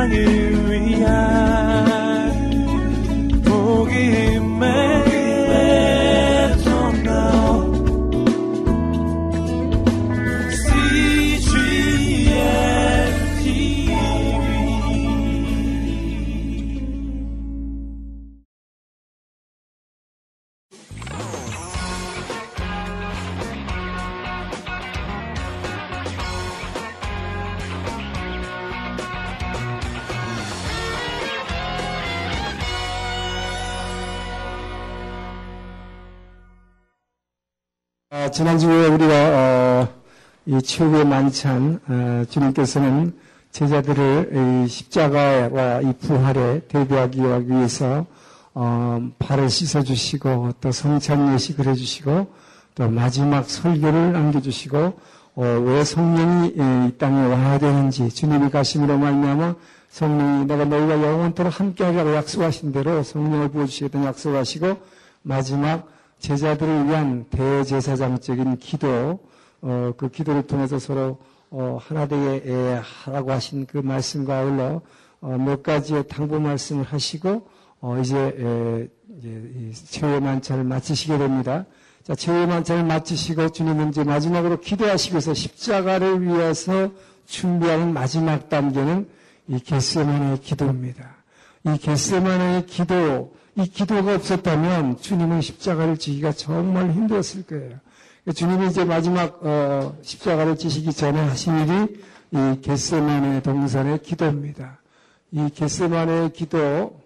향해 지난주에 우리가 어, 이 최후의 만찬 어, 주님께서는 제자들을 십자가와 이 부활에 대비하기 위해서 어, 발을 씻어주시고 또 성찬 예식을 해주시고 또 마지막 설교를 남겨주시고 어, 왜 성령이 이 땅에 와야 되는지 주님이 가심으로 말미암아 성령이 내가 너희가 영원토록 함께하라고 약속하신 대로 성령을 부어주시겠다는 약속하시고 마지막 제자들을 위한 대제사장적인 기도, 어, 그 기도를 통해서 서로 어, 하나 되게 하라고 하신 그 말씀과 아울러 어, 몇 가지의 당부 말씀을 하시고 어, 이제, 에, 이제 최후의 만찬을 마치시게 됩니다. 자, 최후의 만찬을 마치시고 주님은 이제 마지막으로 기도하시고서 십자가를 위해서 준비하는 마지막 단계는 이 겟세만의 기도입니다. 이 겟세만의 기도, 이 기도가 없었다면 주님은 십자가를 지기가 정말 힘들었을 거예요. 주님이 이제 마지막 어, 십자가를 지시기 전에 하신 일이 이 겟세만의 동산의 기도입니다. 이 겟세만의 기도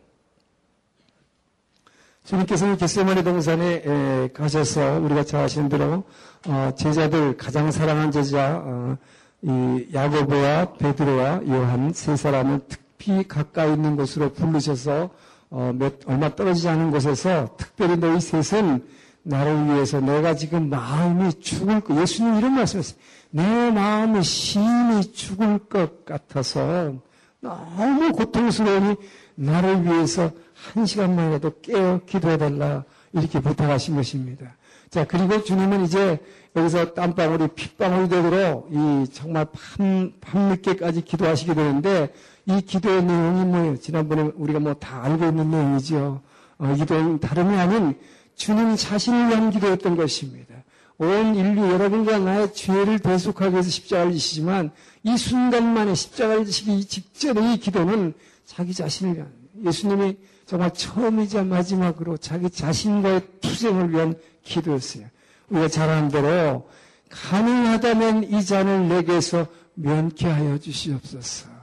주님께서는 겟세만의 동산에 에, 가셔서 우리가 잘 아시는 대로 어, 제자들 가장 사랑한 제자 어, 이 야고보와 베드로와 요한 세 사람을 특히 가까이 있는 곳으로 부르셔서 어, 몇, 얼마 떨어지지 않은 곳에서 특별히 너희 셋은 나를 위해서 내가 지금 마음이 죽을 것, 예수님 이런 말씀했어요. 내 마음이 심히 죽을 것 같아서 너무 고통스러우니 나를 위해서 한 시간만이라도 깨어 기도해달라 이렇게 부탁하신 것입니다. 자, 그리고 주님은 이제 여기서 땀방울이 핏방울이 되도록 이 정말 밤, 밤늦게까지 기도하시게 되는데 이 기도의 내용이 뭐예요? 지난번에 우리가 뭐 다 알고 있는 내용이죠. 어, 이 기도는 다름이 아닌 주님 자신을 위한 기도였던 것입니다. 온 인류 여러분과 나의 죄를 대속하기 위해서 십자가를 지시지만 이 순간만에 십자가를 지시기 직전의 이 기도는 자기 자신을 위한 예수님이 정말 처음이자 마지막으로 자기 자신과의 투쟁을 위한 기도였어요. 우리가 잘 아는 대로 가능하다면 이 잔을 내게서 면케 하여 주시옵소서.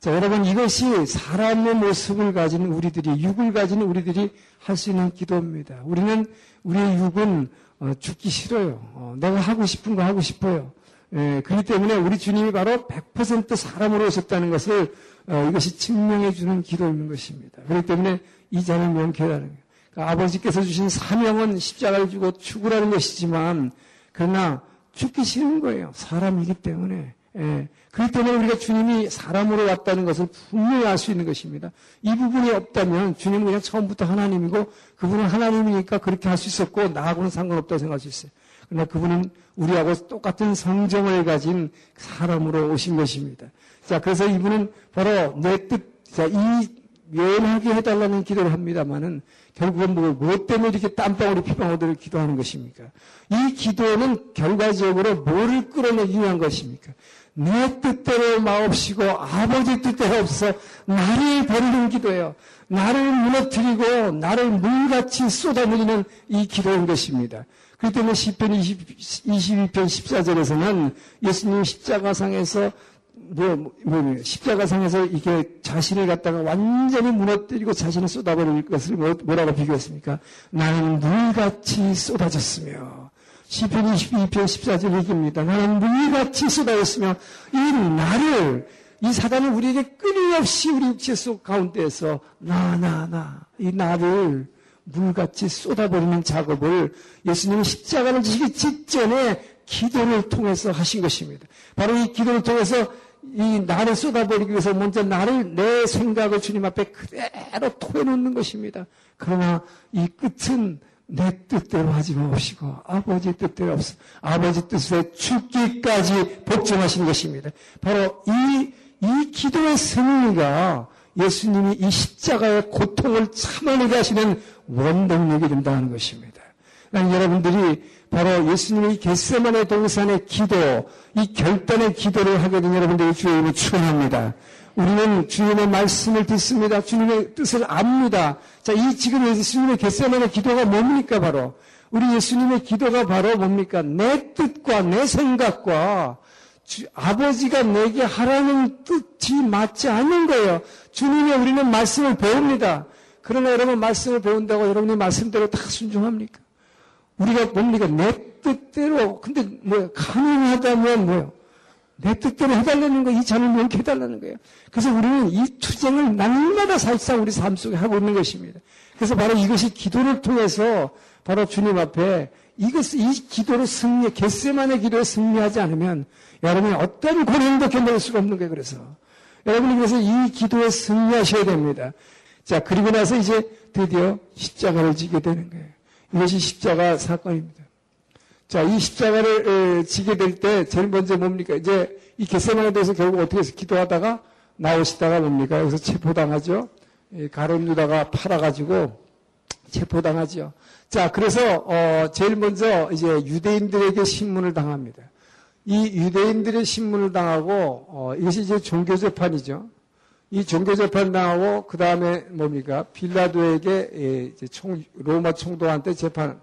자, 여러분 이것이 사람의 모습을 가진 우리들이 육을 가진 우리들이 할 수 있는 기도입니다. 우리는 우리의 육은 어, 죽기 싫어요. 어, 내가 하고 싶은 거 하고 싶어요. 예, 그렇기 때문에 우리 주님이 바로 100% 사람으로 오셨다는 것을 어, 이것이 증명해 주는 기도인 것입니다. 그렇기 때문에 이 잔을 명쾌하는 거예요. 그러니까 아버지께서 주신 사명은 십자가를 주고 죽으라는 것이지만 그러나 죽기 싫은 거예요. 사람이기 때문에. 예. 그렇기 때문에 우리가 주님이 사람으로 왔다는 것을 분명히 알 수 있는 것입니다. 이 부분이 없다면 주님은 그냥 처음부터 하나님이고 그분은 하나님이니까 그렇게 할 수 있었고 나하고는 상관없다고 생각할 수 있어요. 그러나 그분은 우리하고 똑같은 성정을 가진 사람으로 오신 것입니다. 자, 그래서 이분은 바로 내 뜻, 자, 이 면하게 해달라는 기도를 합니다만은 결국은 뭐, 무엇 때문에 이렇게 땀방울이 피방울들을 기도하는 것입니까? 이 기도는 결과적으로 뭐를 끌어내기 위한 것입니까? 내 뜻대로 마옵시고 아버지 뜻대로 없어 나를 버리는 기도예요. 나를 무너뜨리고 나를 물같이 쏟아내리는 이 기도인 것입니다. 그렇기 때문에 10편 20, 22편 14절에서는 예수님 십자가상에서 뭐, 뭐, 뭐, 십자가상에서 이게 자신을 갖다가 완전히 무너뜨리고 자신을 쏟아버릴 것을 뭐, 뭐라고 비교했습니까? 나는 물같이 쏟아졌으며 시편 22편 14절 얘기입니다. 나는 물같이 쏟아졌으며 이 나를 이 사단은 우리에게 끊임없이 우리 육체 속 가운데에서 나 나 나 이 나를 물같이 쏟아버리는 작업을 예수님은 십자가를 지기 직전에 기도를 통해서 하신 것입니다. 바로 이 기도를 통해서 이 나를 쏟아버리기 위해서 먼저 나를 내 생각을 주님 앞에 그대로 토해놓는 것입니다. 그러나 이 끝은 내 뜻대로 하지 마시고 아버지 뜻대로 없어 아버지 뜻에 죽기까지 복종하신 것입니다. 바로 이 이 기도의 승리가 예수님이 이 십자가의 고통을 참아내게 하시는 원동력이 된다는 것입니다. 난 여러분들이 바로 예수님의 겟세만의 동산의 기도, 이 결단의 기도를 하게 된 여러분들이 주님을 축원합니다. 우리는 주님의 말씀을 듣습니다. 주님의 뜻을 압니다. 자, 이 지금 예수님의 겟세만의 기도가 뭡니까 바로 우리 예수님의 기도가 바로 뭡니까? 내 뜻과 내 생각과 주, 아버지가 내게 하라는 뜻이 맞지 않는 거예요. 주님의 우리는 말씀을 배웁니다. 그러나 여러분 말씀을 배운다고 여러분의 말씀대로 다 순종합니까? 우리가 뭡니까? 내 뜻대로. 근데 뭐 가능하다면 뭐요? 내 뜻대로 해달라는 거, 이 잔을 명케 해달라는 거예요. 그래서 우리는 이 투쟁을 날마다 사실상 우리 삶 속에 하고 있는 것입니다. 그래서 바로 이것이 기도를 통해서 바로 주님 앞에 이것, 이 기도로 승리, 겟세만의 기도에 승리하지 않으면 여러분이 어떤 고난도 견딜 수가 없는 거예요, 그래서. 여러분이 그래서 이 기도에 승리하셔야 됩니다. 자, 그리고 나서 이제 드디어 십자가를 지게 되는 거예요. 이것이 십자가 사건입니다. 자, 이 십자가를 지게 될 때 제일 먼저 뭡니까? 이제 이 겟세만에 대해서 결국 어떻게 해서 기도하다가 나오시다가 뭡니까? 여기서 체포당하죠. 가론 유다가 팔아가지고 체포당하죠. 자, 그래서 어, 제일 먼저 이제 유대인들에게 신문을 당합니다. 이 유대인들의 신문을 당하고 어, 이것이 이제 종교 재판이죠. 이 종교 재판 당하고 그 다음에 뭡니까 빌라도에게 예, 총, 로마 총독한테 재판.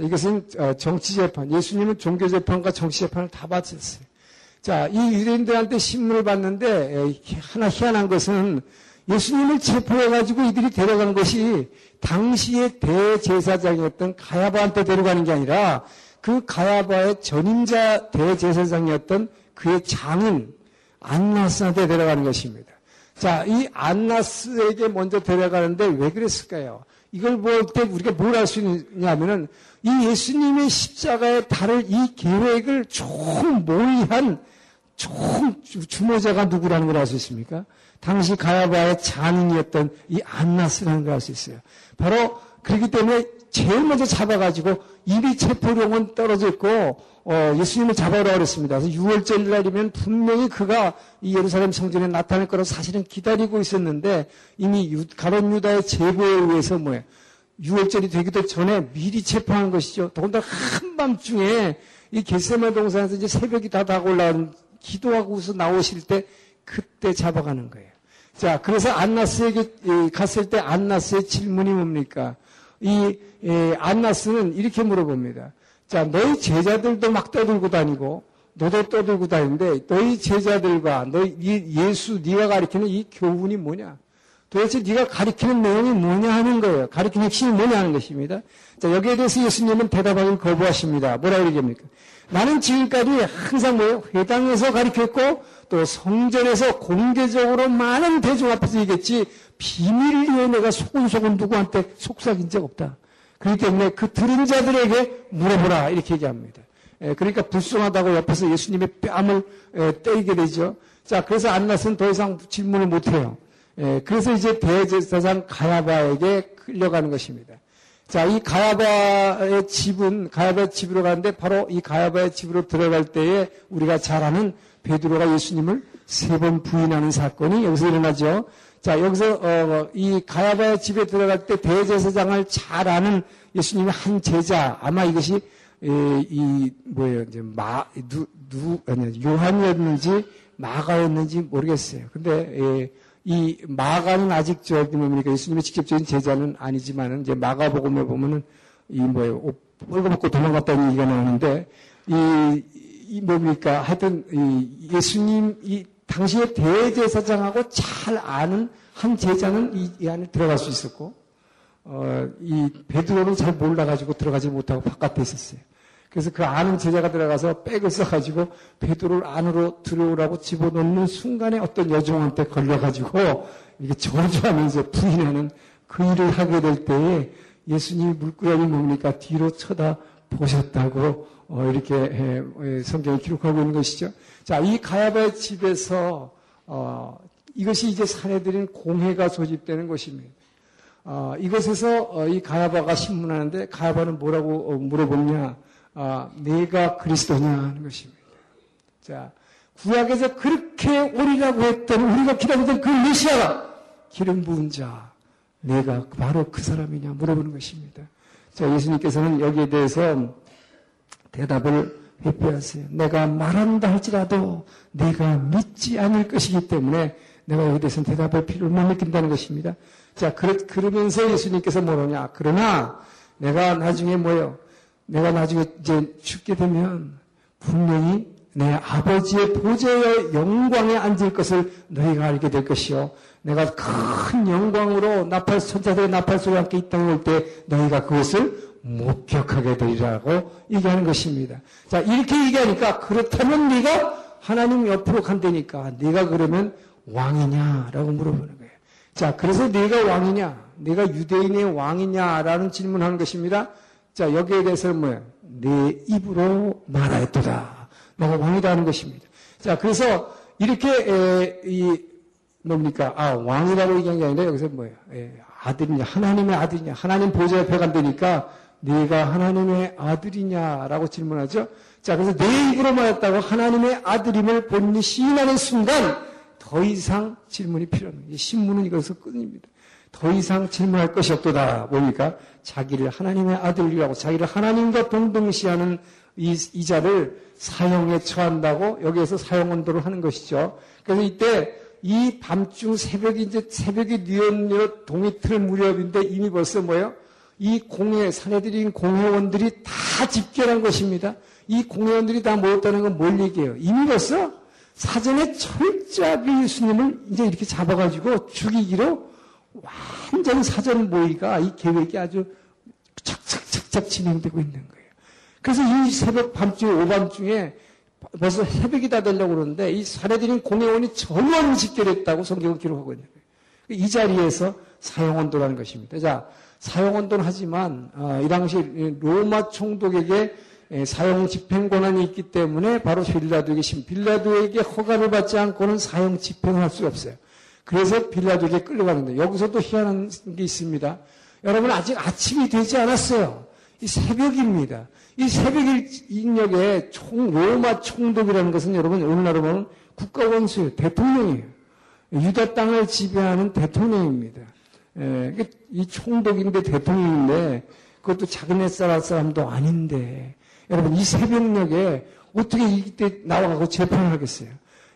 자, 이것은 어, 정치 재판. 예수님은 종교 재판과 정치 재판을 다 받으셨어요. 자, 이 유대인들한테 신문을 받는데 예, 하나 희한한 것은 예수님을 체포해가지고 이들이 데려간 것이 당시의 대제사장이었던 가야바한테 데려가는 게 아니라 그 가야바의 전임자 대제사장이었던 그의 장인 안나스한테 데려가는 것입니다. 자, 이 안나스에게 먼저 데려가는데 왜 그랬을까요? 이걸 볼 때 우리가 뭘 알 수 있냐면은 이 예수님의 십자가에 달을 이 계획을 총몰이한 총 주모자가 누구라는 걸 알 수 있습니까? 당시 가야바의 장인이었던 이 안나스라는 걸 알 수 있어요. 바로 그렇기 때문에 제일 먼저 잡아가지고 입이 체포령은 떨어져 있고 어, 예수님을 잡아오라 그랬습니다. 그래서 6월절 날이면 분명히 그가 이 예루살렘 성전에 나타날 거라고 사실은 기다리고 있었는데 이미 유, 가론 유다의 제보에 의해서 뭐예요? 6월절이 되기도 전에 미리 체포한 것이죠. 더군다나 한밤중에 이 겟세마 동산에서 이제 새벽이 다 다가올라온 기도하고서 나오실 때 그때 잡아가는 거예요. 자, 그래서 안나스에게 갔을 때 안나스의 질문이 뭡니까? 이 안나스는 이렇게 물어봅니다. 자, 너희 제자들도 막 떠들고 다니고 너도 떠들고 다니는데 너희 제자들과 너희 예수 네가 가리키는 이 교훈이 뭐냐? 도대체 네가 가리키는 내용이 뭐냐 하는 거예요. 가리키는 핵심이 뭐냐 하는 것입니다. 자, 여기에 대해서 예수님은 대답하기 거부하십니다. 뭐라 그러겠습니까? 나는 지금까지 항상 뭐예요? 회당에서 가르쳤고 또 성전에서 공개적으로 많은 대중 앞에서 얘기했지 위해 내가 소근소근 누구한테 속삭인 적 없다. 그렇기 때문에 그 들은 자들에게 물어보라 이렇게 얘기합니다. 예, 그러니까 불쌍하다고 옆에서 예수님의 뺨을 예, 때리게 되죠. 자, 그래서 안나스는 더 이상 질문을 못해요. 예, 그래서 이제 대제사장 가야바에게 끌려가는 것입니다. 자, 이 가야바의 집은 가야바의 집으로 가는데 바로 이 가야바의 집으로 들어갈 때에 우리가 잘 아는 베드로가 예수님을 세 번 부인하는 사건이 여기서 일어나죠. 자, 여기서 어, 이 가야바의 집에 들어갈 때 대제사장을 잘 아는 예수님의 한 제자 아마 이것이 에, 이 뭐예요 이제 마누누 아니 요한이었는지 마가였는지 모르겠어요. 근데 에, 이 마가는 아직 저기 뭡니까? 예수님의 직접적인 제자는 아니지만은 이제 마가복음에 보면은 이 뭐예요? 옷 벌거벗고 도망갔다는 얘기가 나오는데 이, 이 뭡니까? 하여튼 이 예수님 이 당시의 대제사장하고 잘 아는 한 제자는 이, 이 안에 들어갈 수 있었고 어, 이 베드로는 잘 몰라가지고 들어가지 못하고 바깥에 있었어요. 그래서 그 아는 제자가 들어가서 백을 써가지고 베드로를 안으로 들어오라고 집어넣는 순간에 어떤 여종한테 걸려가지고 이게 저주하면서 부인하는 그 일을 하게 될 때에 예수님이 물구녕이 뭡니까? 뒤로 쳐다 보셨다고 어, 이렇게 성경이 기록하고 있는 것이죠. 자, 이 가야바의 집에서 어, 이것이 이제 사내들인 공회가 소집되는 것입니다. 어, 이것에서 어, 이 가야바가 신문하는데 가야바는 뭐라고 어, 물어보냐? 아, 내가 그리스도냐 하는 것입니다. 자, 구약에서 그렇게 오리라고 했던 우리가 기다리던 그 메시아가 기름 부은 자 내가 바로 그 사람이냐 물어보는 것입니다. 자 예수님께서는 여기에 대해서 대답을 회피하세요. 내가 말한다 할지라도 내가 믿지 않을 것이기 때문에 내가 여기에 대해서는 대답할 필요를 못 느낀다는 것입니다. 자, 그러, 그러면서 예수님께서 뭐냐. 그러나 내가 나중에 뭐요? 내가 나중에 이제 죽게 되면 분명히 내 아버지의 보좌의 영광에 앉을 것을 너희가 알게 될 것이요. 내가 큰 영광으로 나팔, 천사들의 나팔 소리와 함께 이 땅에 올 때 너희가 그것을 목격하게 되리라고 얘기하는 것입니다. 자, 이렇게 얘기하니까 그렇다면 네가 하나님 옆으로 간다니까 네가 그러면 왕이냐라고 물어보는 거예요. 자, 그래서 네가 왕이냐? 네가 유대인의 왕이냐라는 질문하는 것입니다. 자, 여기에 대해서는 뭐예요? 내 입으로 말하였도다. 너가 왕이다 하는 것입니다. 자, 그래서 이렇게 에, 이 뭡니까? 아, 왕이라고 얘기한 게 아니라 여기서 뭐예요? 에, 아들이냐, 하나님의 아들이냐, 하나님 보좌 옆에 간다니까 네가 하나님의 아들이냐라고 질문하죠. 자, 그래서 내 입으로 말했다고 하나님의 아들임을 본인이 시인하는 순간 더 이상 질문이 필요 없는. 신문은 이것서 끝입니다. 더 이상 질문할 것이 없도다. 뭡니까? 자기를 하나님의 아들이라고 자기를 하나님과 동등시하는 이, 이 자를 사형에 처한다고 여기에서 사형 언도를 하는 것이죠. 그래서 이때 이 밤중 새벽이 이제 새벽이 뉘었뉘었 동이 틀 무렵인데 이미 벌써 뭐예요? 이 공회, 사내들인 공회원들이 다 집결한 것입니다. 이 공회원들이 다 모였다는 건 뭘 얘기해요? 이미 벌써 사전에 철저하게 예수님을 이제 이렇게 잡아가지고 죽이기로 완전 사전 모의가 이 계획이 아주 착착착착 진행되고 있는 거예요. 그래서 이 새벽 밤중에 오밤중에 벌써 새벽이 다 되려고 그러는데 이 사내들인 공회원이 전원 집결했다고 성경은 기록하고 있는 거예요. 이 자리에서 사용원도라는 것입니다. 자, 사용운동을 하지만 어, 이 당시 로마 총독에게 사용 집행 권한이 있기 때문에 바로 빌라도에게 신 빌라도에게 허가를 받지 않고는 사용 집행을 할 수가 없어요. 그래서 빌라도에게 끌려가는데 여기서도 희한한 게 있습니다. 여러분 아직 아침이 되지 않았어요. 이 새벽입니다. 이 새벽 인력에 총 로마 총독이라는 것은 여러분 오늘날로 보면 국가 원수예요. 대통령이에요. 유다 땅을 지배하는 대통령입니다. 예, 이 총독인데 대통령인데 그것도 작은 햇살 사람도 아닌데 여러분 이 새벽녘에 어떻게 이때 나와가고 재판을 하겠어요?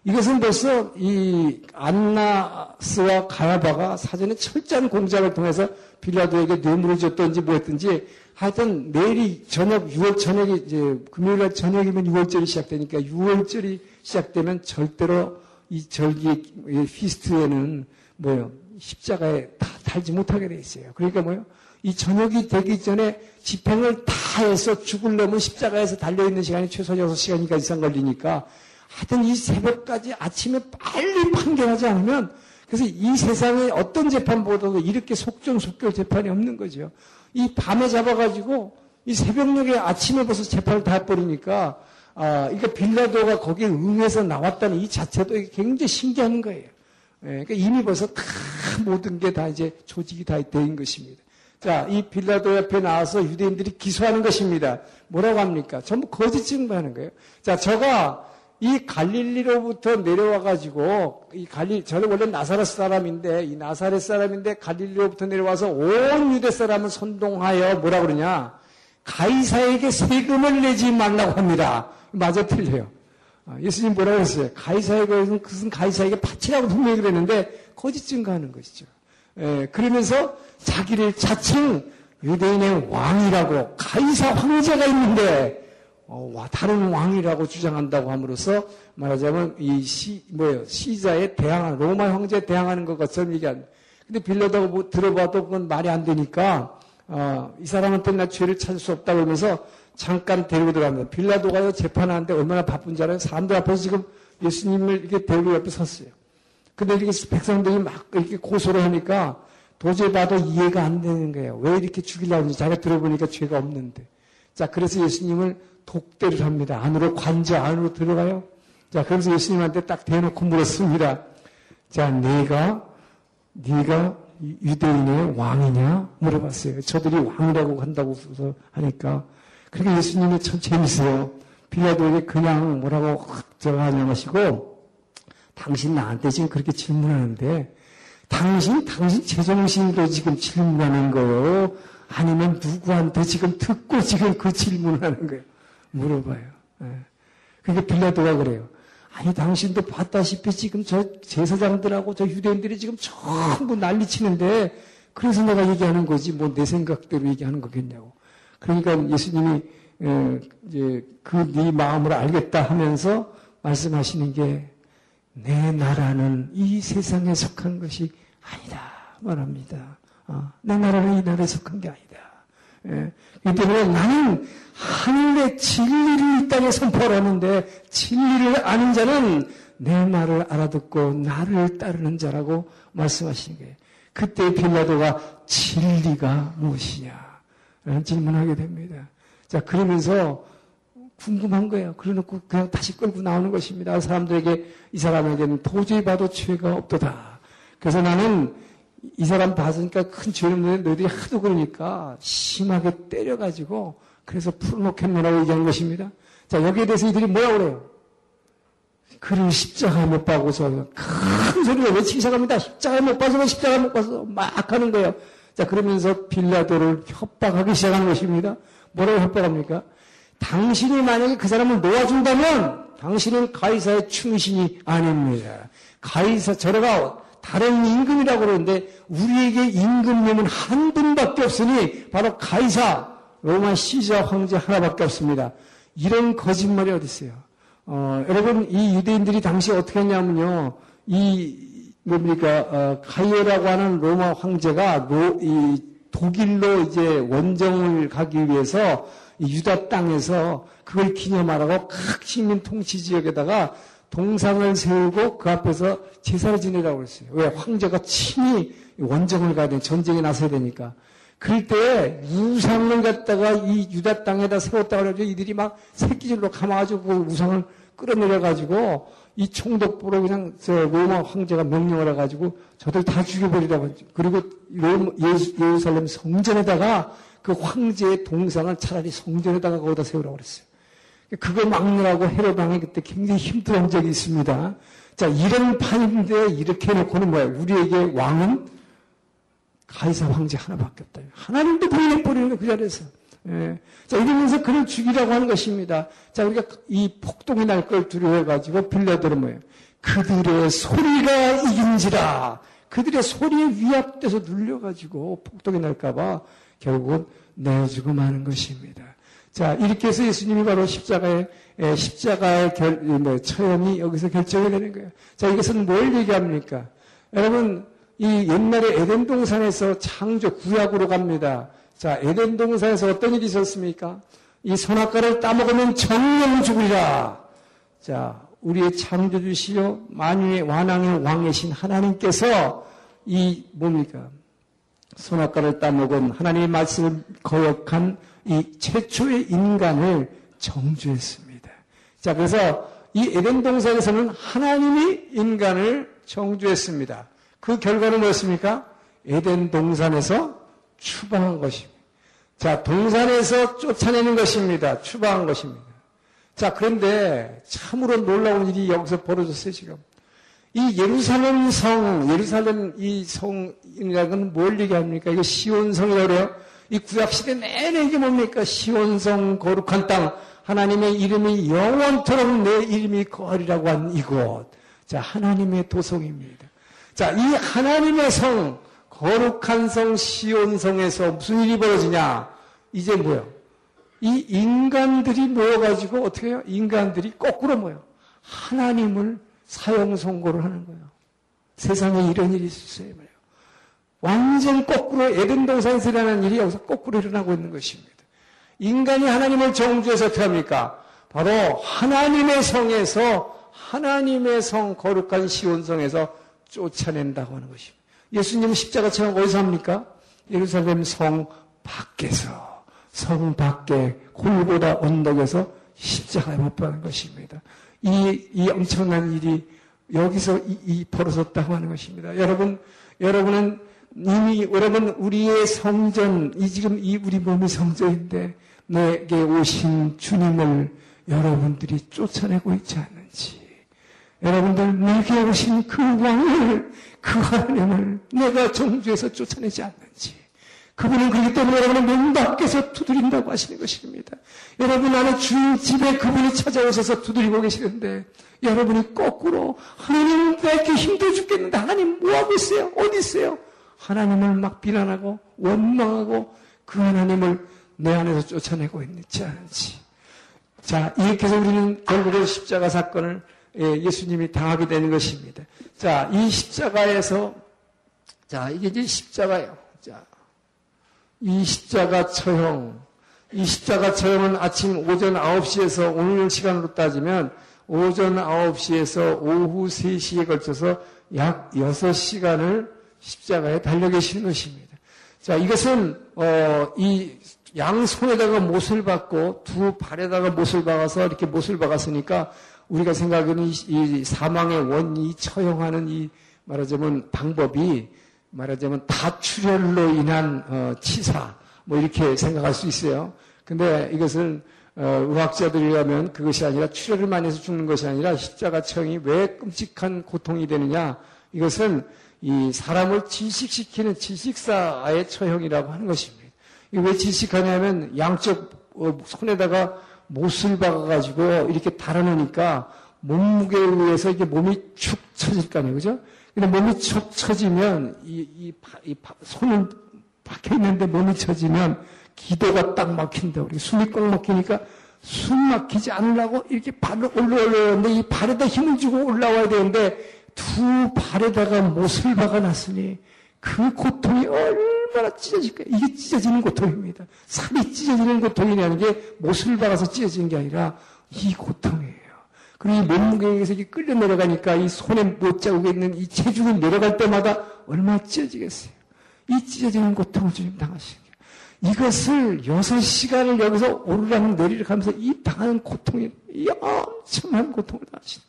이것은 벌써 이 안나스와 가야바가 사전에 철저한 공작을 통해서 빌라도에게 뇌물을 줬든지 뭐했든지 하여튼 내일이 저녁 6월 저녁이 이제 금요일 날 저녁이면 6월절이 시작되니까 6월절이 시작되면 절대로 이 절기 피스트에는 뭐요 십자가에 다 달지 못하게 돼 있어요. 그러니까 뭐요? 이 저녁이 되기 전에 집행을 다 해서 죽을려면 십자가에서 달려있는 시간이 최소 6시간이니까 이상 걸리니까 하여튼 이 새벽까지 아침에 빨리 판결하지 않으면 그래서 이 세상에 어떤 재판보다도 이렇게 속전속결 재판이 없는 거죠. 이 밤에 잡아가지고 이 새벽녘에 아침에 벌써 재판을 다 해버리니까 아, 그러니까 빌라도가 거기에 응해서 나왔다는 이 자체도 굉장히 신기한 거예요. 예, 그러니까 이미 벌써 다 모든 게 다 이제 조직이 다된 것입니다. 자, 이 빌라도 옆에 나와서 유대인들이 기소하는 것입니다. 뭐라고 합니까? 전부 거짓 증거하는 거예요. 자, 저가 이 갈릴리로부터 내려와 가지고, 이 갈릴, 저는 원래 나사렛 사람인데, 이 나사렛 사람인데 갈릴리로부터 내려와서 온 유대 사람을 선동하여 뭐라 그러냐? 가이사에게 세금을 내지 말라고 합니다. 맞아 틀려요. 아, 예수님 뭐라고 했어요? 가이사에게 그것은 가이사에게 바치라고 분명히 그랬는데 거짓 증거하는 것이죠. 예, 그러면서 자기를 자칭 유대인의 왕이라고 가이사 황제가 있는데 어, 다른 왕이라고 주장한다고 함으로써 말하자면 이 시, 뭐예요? 시자에 대항하는, 로마 황제에 대항하는 것 것처럼 얘기한. 근데 빌려다가 뭐 들어봐도 그건 말이 안 되니까, 어, 이 사람한테 나 죄를 찾을 수 없다 그러면서 잠깐 데리고 들어갑니다. 빌라도가 재판하는데 얼마나 바쁜지 알아요? 사람들 앞에서 지금 예수님을 이렇게 데리고 옆에 섰어요. 근데 이렇게 백성들이 막 이렇게 고소를 하니까 도저히 봐도 이해가 안 되는 거예요. 왜 이렇게 죽이려고 하는지 자기가 들어보니까 죄가 없는데. 자, 그래서 예수님을 독대를 합니다. 안으로 관저 안으로 들어가요. 자, 그래서 예수님한테 딱 대놓고 물었습니다. 자, 네가 네가 유대인의 왕이냐 물어봤어요. 저들이 왕이라고 한다고 하니까 그러니까 예수님이 참 재밌어요. 빌라도에게 그냥 뭐라고 저가 안녕하시고 당신 나한테 지금 그렇게 질문하는데 당신 당신 제정신으로 지금 질문하는 거요? 아니면 누구한테 지금 듣고 지금 그 질문을 하는 거예요? 물어봐요. 예. 그러니까 빌라도가 그래요. 아니 당신도 봤다시피 지금 저 제사장들하고 저 유대인들이 지금 전부 난리치는데 그래서 내가 얘기하는 거지 뭐 내 생각대로 얘기하는 거겠냐고. 그러니까 예수님이 어, 이제 그 네 마음을 알겠다 하면서 말씀하시는 게 내 나라는 이 세상에 속한 것이 아니다 말합니다. 어, 내 나라는 이 나라에 속한 게 아니다. 예. 그렇기 때문에 나는 하늘의 진리를 이 땅에 선포하는데 진리를 아는 자는 내 말을 알아듣고 나를 따르는 자라고 말씀하시는 거예요. 그때 빌라도가 진리가 무엇이냐? 라는 질문하게 됩니다. 자, 그러면서 궁금한 거예요. 그래놓고 그냥 다시 끌고 나오는 것입니다. 사람들에게, 이 사람에게는 도저히 봐도 죄가 없도다. 그래서 나는 이 사람 봤으니까 큰 묻는 너희들이 하도 그러니까 심하게 때려가지고 그래서 풀어놓겠노라고 얘기한 것입니다. 자, 여기에 대해서 이들이 뭐라 그래요? 그를 십자가에 못 박고서 큰 소리로 외치기 시작합니다. 십자가에 못 박아서 십자가에 못 박아서 막 하는 거예요. 자, 그러면서 빌라도를 협박하기 시작하는 것입니다. 뭐라고 협박합니까? 당신이 만약에 그 사람을 놓아준다면 당신은 가이사의 충신이 아닙니다. 가이사, 저래가 다른 임금이라고 그러는데 우리에게 임금님은 한 분밖에 없으니 바로 가이사, 로마 시자 황제 하나밖에 없습니다. 이런 거짓말이 어디 있어요? 어, 여러분 이 유대인들이 당시 어떻게 했냐면요. 이 뭡니까 어, 가이오라고 하는 로마 황제가 노, 이 독일로 이제 원정을 가기 위해서 유다 땅에서 그걸 기념하라고 각 식민 통치 지역에다가 동상을 세우고 그 앞에서 제사를 지내라고 했어요. 왜? 황제가 친히 원정을 가야 돼. 전쟁에 나서야 되니까. 그럴 때 우상을 갖다가 이 유다 땅에다 세웠다 그래가지고 이들이 막 새끼줄로 감아가지고 그 우상을 끌어내려가지고 이 총독부로 그냥 저 로마 황제가 명령을 해가지고 저들 다 죽여버리라고. 그리고 예루살렘 성전에다가 그 황제의 동상을 차라리 성전에다가 거기다 세우라고 그랬어요. 그거 막느라고 헤로당이 그때 굉장히 힘들어한 적이 있습니다. 자, 이런 판인데 이렇게 해놓고는 뭐야? 우리에게 왕은 가이사 황제 하나밖에 없다. 하나님도 보내버리는 거그 자리에서. 예. 자, 이러면서 그를 죽이라고 하는 것입니다. 자, 우리가 이 폭동이 날 걸 두려워해가지고 빌려들은 뭐예요? 그들의 소리가 이긴지라. 그들의 소리에 위압돼서 눌려가지고 폭동이 날까봐 결국은 내어주고 마는 것입니다. 자, 이렇게 해서 예수님이 바로 십자가의, 십자가의 결, 뭐, 처형이 여기서 결정이 되는 거예요. 자, 이것은 뭘 얘기합니까? 여러분, 이 옛날에 에덴 동산에서 창조 구약으로 갑니다. 자, 에덴 동산에서 어떤 일이 있었습니까? 이 선악과를 따먹으면 정령 죽으리라. 자, 우리의 창조주시요 만유의 완왕의 왕이신 하나님께서 이 뭡니까? 선악과를 따먹은 하나님의 말씀을 거역한 이 최초의 인간을 정주했습니다. 자, 그래서 이 에덴 동산에서는 하나님이 인간을 정주했습니다. 그 결과는 뭐였습니까? 에덴 동산에서 추방한 것입니다. 자, 동산에서 쫓아내는 것입니다. 추방한 것입니다. 자, 그런데 참으로 놀라운 일이 여기서 벌어졌어요, 지금. 이 예루살렘 성, 예루살렘 이 성이라는 건 뭘 얘기합니까? 이거 시온성이라고 그래요. 이 구약시대 내내 이게 뭡니까? 시온성 거룩한 땅. 하나님의 이름이 영원토록 내 이름이 거리라고 한 이곳. 자, 하나님의 도성입니다. 자, 이 하나님의 성, 거룩한 성 시온성에서 무슨 일이 벌어지냐? 이제 뭐요? 이 인간들이 모여가지고 어떻게 해요? 인간들이 거꾸로 모여. 하나님을 사형 선고를 하는 거예요. 세상에 이런 일이 있었어요. 말이에요. 완전 거꾸로 에덴 동산에서 일어나는 일이 여기서 거꾸로 일어나고 있는 것입니다. 인간이 하나님을 정죄해서 어떻게 합니까? 바로 하나님의 성에서 하나님의 성 거룩한 시온성에서 쫓아낸다고 하는 것입니다. 예수님 십자가 체험 어디서 합니까? 예루살렘 성 밖에서 성 밖에 골고다 언덕에서 십자가에 못 박는 것입니다. 이, 이 엄청난 일이 여기서 이, 이 벌어졌다고 하는 것입니다. 여러분, 여러분은 이미 여러분 우리의 성전, 이 지금 이 우리 몸이 성전인데 내게 오신 주님을 여러분들이 쫓아내고 있지 않는지. 여러분들 내게 오신 그 왕을 그 하나님을 내가 정주에서 쫓아내지 않는지 그분은 그렇기 때문에 여러분을 문 밖에서 두드린다고 하시는 것입니다. 여러분 안에 주인 집에 그분이 찾아오셔서 두드리고 계시는데 여러분이 거꾸로 하나님 내게 힘들어 죽겠는데 하나님 뭐하고 있어요? 어디 있어요? 하나님을 막 비난하고 원망하고 그 하나님을 내 안에서 쫓아내고 있는지 않은지. 자, 이렇게 해서 우리는 결국은 십자가 사건을 예, 예수님이 당하게 되는 것입니다. 자, 이 십자가에서, 자, 이게 이제 십자가예요. 자, 이 십자가 처형, 이 십자가 처형은 아침 오전 9시에서 오늘 시간으로 따지면 오전 9시에서 오후 3시에 걸쳐서 약 6시간을 십자가에 달려 계시는 것입니다. 자, 이것은, 어, 이 양손에다가 못을 박고 두 발에다가 못을 박아서 이렇게 못을 박았으니까 우리가 생각하는 이, 사망의 원이 처형하는 이 말하자면 방법이 말하자면 다출혈로 인한 어, 치사 뭐 이렇게 생각할 수 있어요. 근데 이것은 어, 의학자들이라면 그것이 아니라 출혈을 많이 해서 죽는 것이 아니라 십자가 처형이 왜 끔찍한 고통이 되느냐 이것은 이 사람을 질식시키는 질식사의 처형이라고 하는 것입니다. 왜 질식하냐면 양쪽 어, 손에다가 못을 박아가지고 이렇게 달아놓으니까 몸무게에 의해서 이게 몸이 축 처질 거 아니에요. 그죠? 근데 몸이 축 처지면 이, 이, 이 손은 박혀 있는데 몸이 처지면 기도가 딱 막힌다. 우리 숨이 꽉 막히니까 숨 막히지 않으려고 이렇게 발을 올려 올려는데 이 발에다 힘을 주고 올라와야 되는데 두 발에다가 못을 박아놨으니 그 고통이 얼마나 찢어질까요? 이게 찢어지는 고통입니다. 살이 찢어지는 고통이라는 게 못을 박아서 찢어지는 게 아니라 이 고통이에요. 그리고 이 몸무게에서 끌려 내려가니까 이 손에 못 자국에 있는 이 체중이 내려갈 때마다 얼마나 찢어지겠어요. 이 찢어지는 고통을 주님 당하시는 거예요. 이것을 여섯 시간을 여기서 오르락 내리락 하면서 이 당하는 고통이 이 엄청난 고통을 당하시는.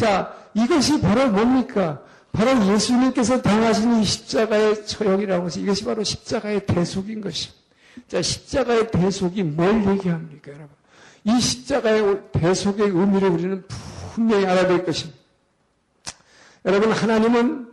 자, 이것이 바로 뭡니까? 바로 예수님께서 당하신 이 십자가의 처형이라고 해서 이것이 바로 십자가의 대속인 것입니다. 자, 십자가의 대속이 뭘 얘기합니까, 여러분? 이 십자가의 대속의 의미를 우리는 분명히 알아야 될 것입니다. 여러분, 하나님은,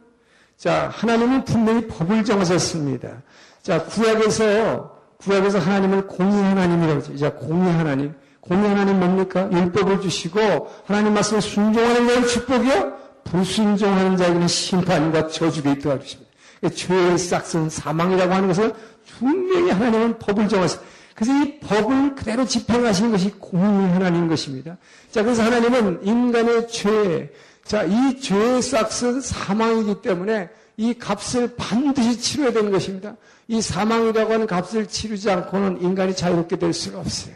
자, 하나님은 분명히 법을 정하셨습니다. 자, 구약에서, 구약에서 하나님을 공의 하나님이라고 하죠. 자, 공의 하나님. 공의 하나님 뭡니까? 율법을 주시고, 하나님 말씀을 순종하는 자의 축복이요? 불순종하는 자에게는 심판과 저주가 있다고 그러십니다. 죄의 싹은 사망이라고 하는 것은 분명히 하나님은 법을 정하셨어요. 그래서 이 법을 그대로 집행하시는 것이 공의 하나님인 것입니다. 자, 그래서 하나님은 인간의 죄, 자, 이 죄의 싹은 사망이기 때문에 이 값을 반드시 치러야 되는 것입니다. 이 사망이라고 하는 값을 치르지 않고는 인간이 자유롭게 될 수가 없어요.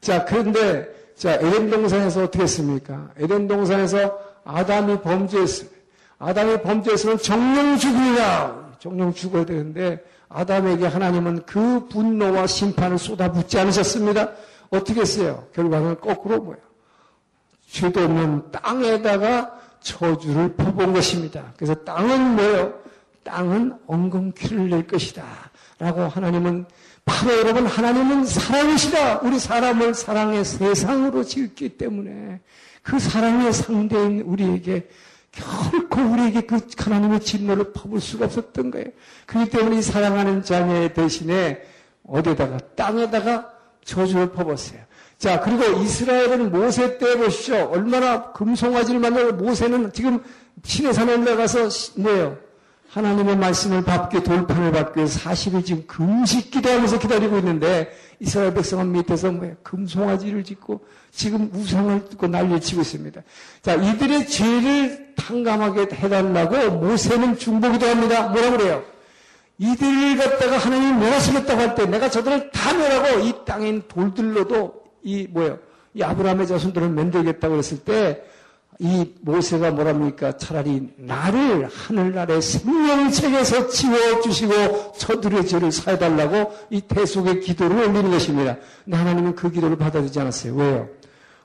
자, 그런데, 자, 에덴 동산에서 어떻게 했습니까? 에덴 동산에서 아담이 범죄했습니다. 아담이 범죄했으면 정령 죽으리라. 정령 죽어야 되는데 아담에게 하나님은 그 분노와 심판을 쏟아붓지 않으셨습니다. 어떻게 했어요? 결과는 거꾸로 뭐예요? 죄도 없는 땅에다가 저주를 퍼본 것입니다. 그래서 땅은 뭐예요? 땅은 엉겅퀴를 낼 것이다. 라고 하나님은 바로 여러분 하나님은 사랑이시다. 우리 사람을 사랑의 세상으로 지었기 때문에 그 사랑의 상대인 우리에게 결코 우리에게 그 하나님의 진노를 퍼볼 수가 없었던 거예요. 그렇기 때문에 이 사랑하는 자녀 대신에 어디에다가 땅에다가 저주를 퍼붓어요. 자, 그리고 이스라엘은 모세 때 보십시오. 얼마나 금송아지를 만나고 모세는 지금 신의 산에 올라가서 뭐예요? 하나님의 말씀을 밟게 돌판을 밟기 위해서 40일 지금 금식 기도하면서 기다리고 있는데 이스라엘 백성은 밑에서 뭐 금송아지를 짓고 지금 우상을 듣고 난리를 치고 있습니다. 자, 이들의 죄를 탕감하게 해달라고 모세는 중보기도 합니다. 뭐라 그래요? 이들을 갖다가 하나님이 멸하시겠다고 할 때 내가 저들을 다 멸하고 이 땅인 돌들로도 이 뭐예요? 이 아브라함의 자손들을 만들겠다고 했을 때 이 모세가 뭐랍니까? 차라리 나를 하늘나라의 생명책에서 지워주시고 저들의 죄를 사해달라고 이 대속의 기도를 올리는 것입니다. 근데 하나님은 그 기도를 받아들이지 않았어요. 왜요?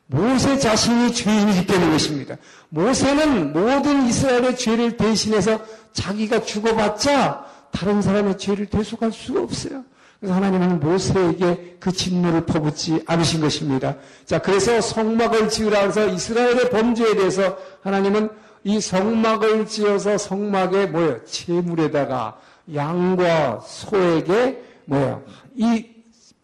모세 자신이 죄인이기 때문인 것입니다. 모세는 모든 이스라엘의 죄를 대신해서 자기가 죽어봤자 다른 사람의 죄를 대속할 수가 없어요. 그래서 하나님은 모세에게 그 진노를 퍼붓지 않으신 것입니다. 자, 그래서 성막을 지으라 해서 이스라엘의 범죄에 대해서 하나님은 이 성막을 지어서 성막에 뭐예요? 재물에다가 양과 소에게 뭐야? 이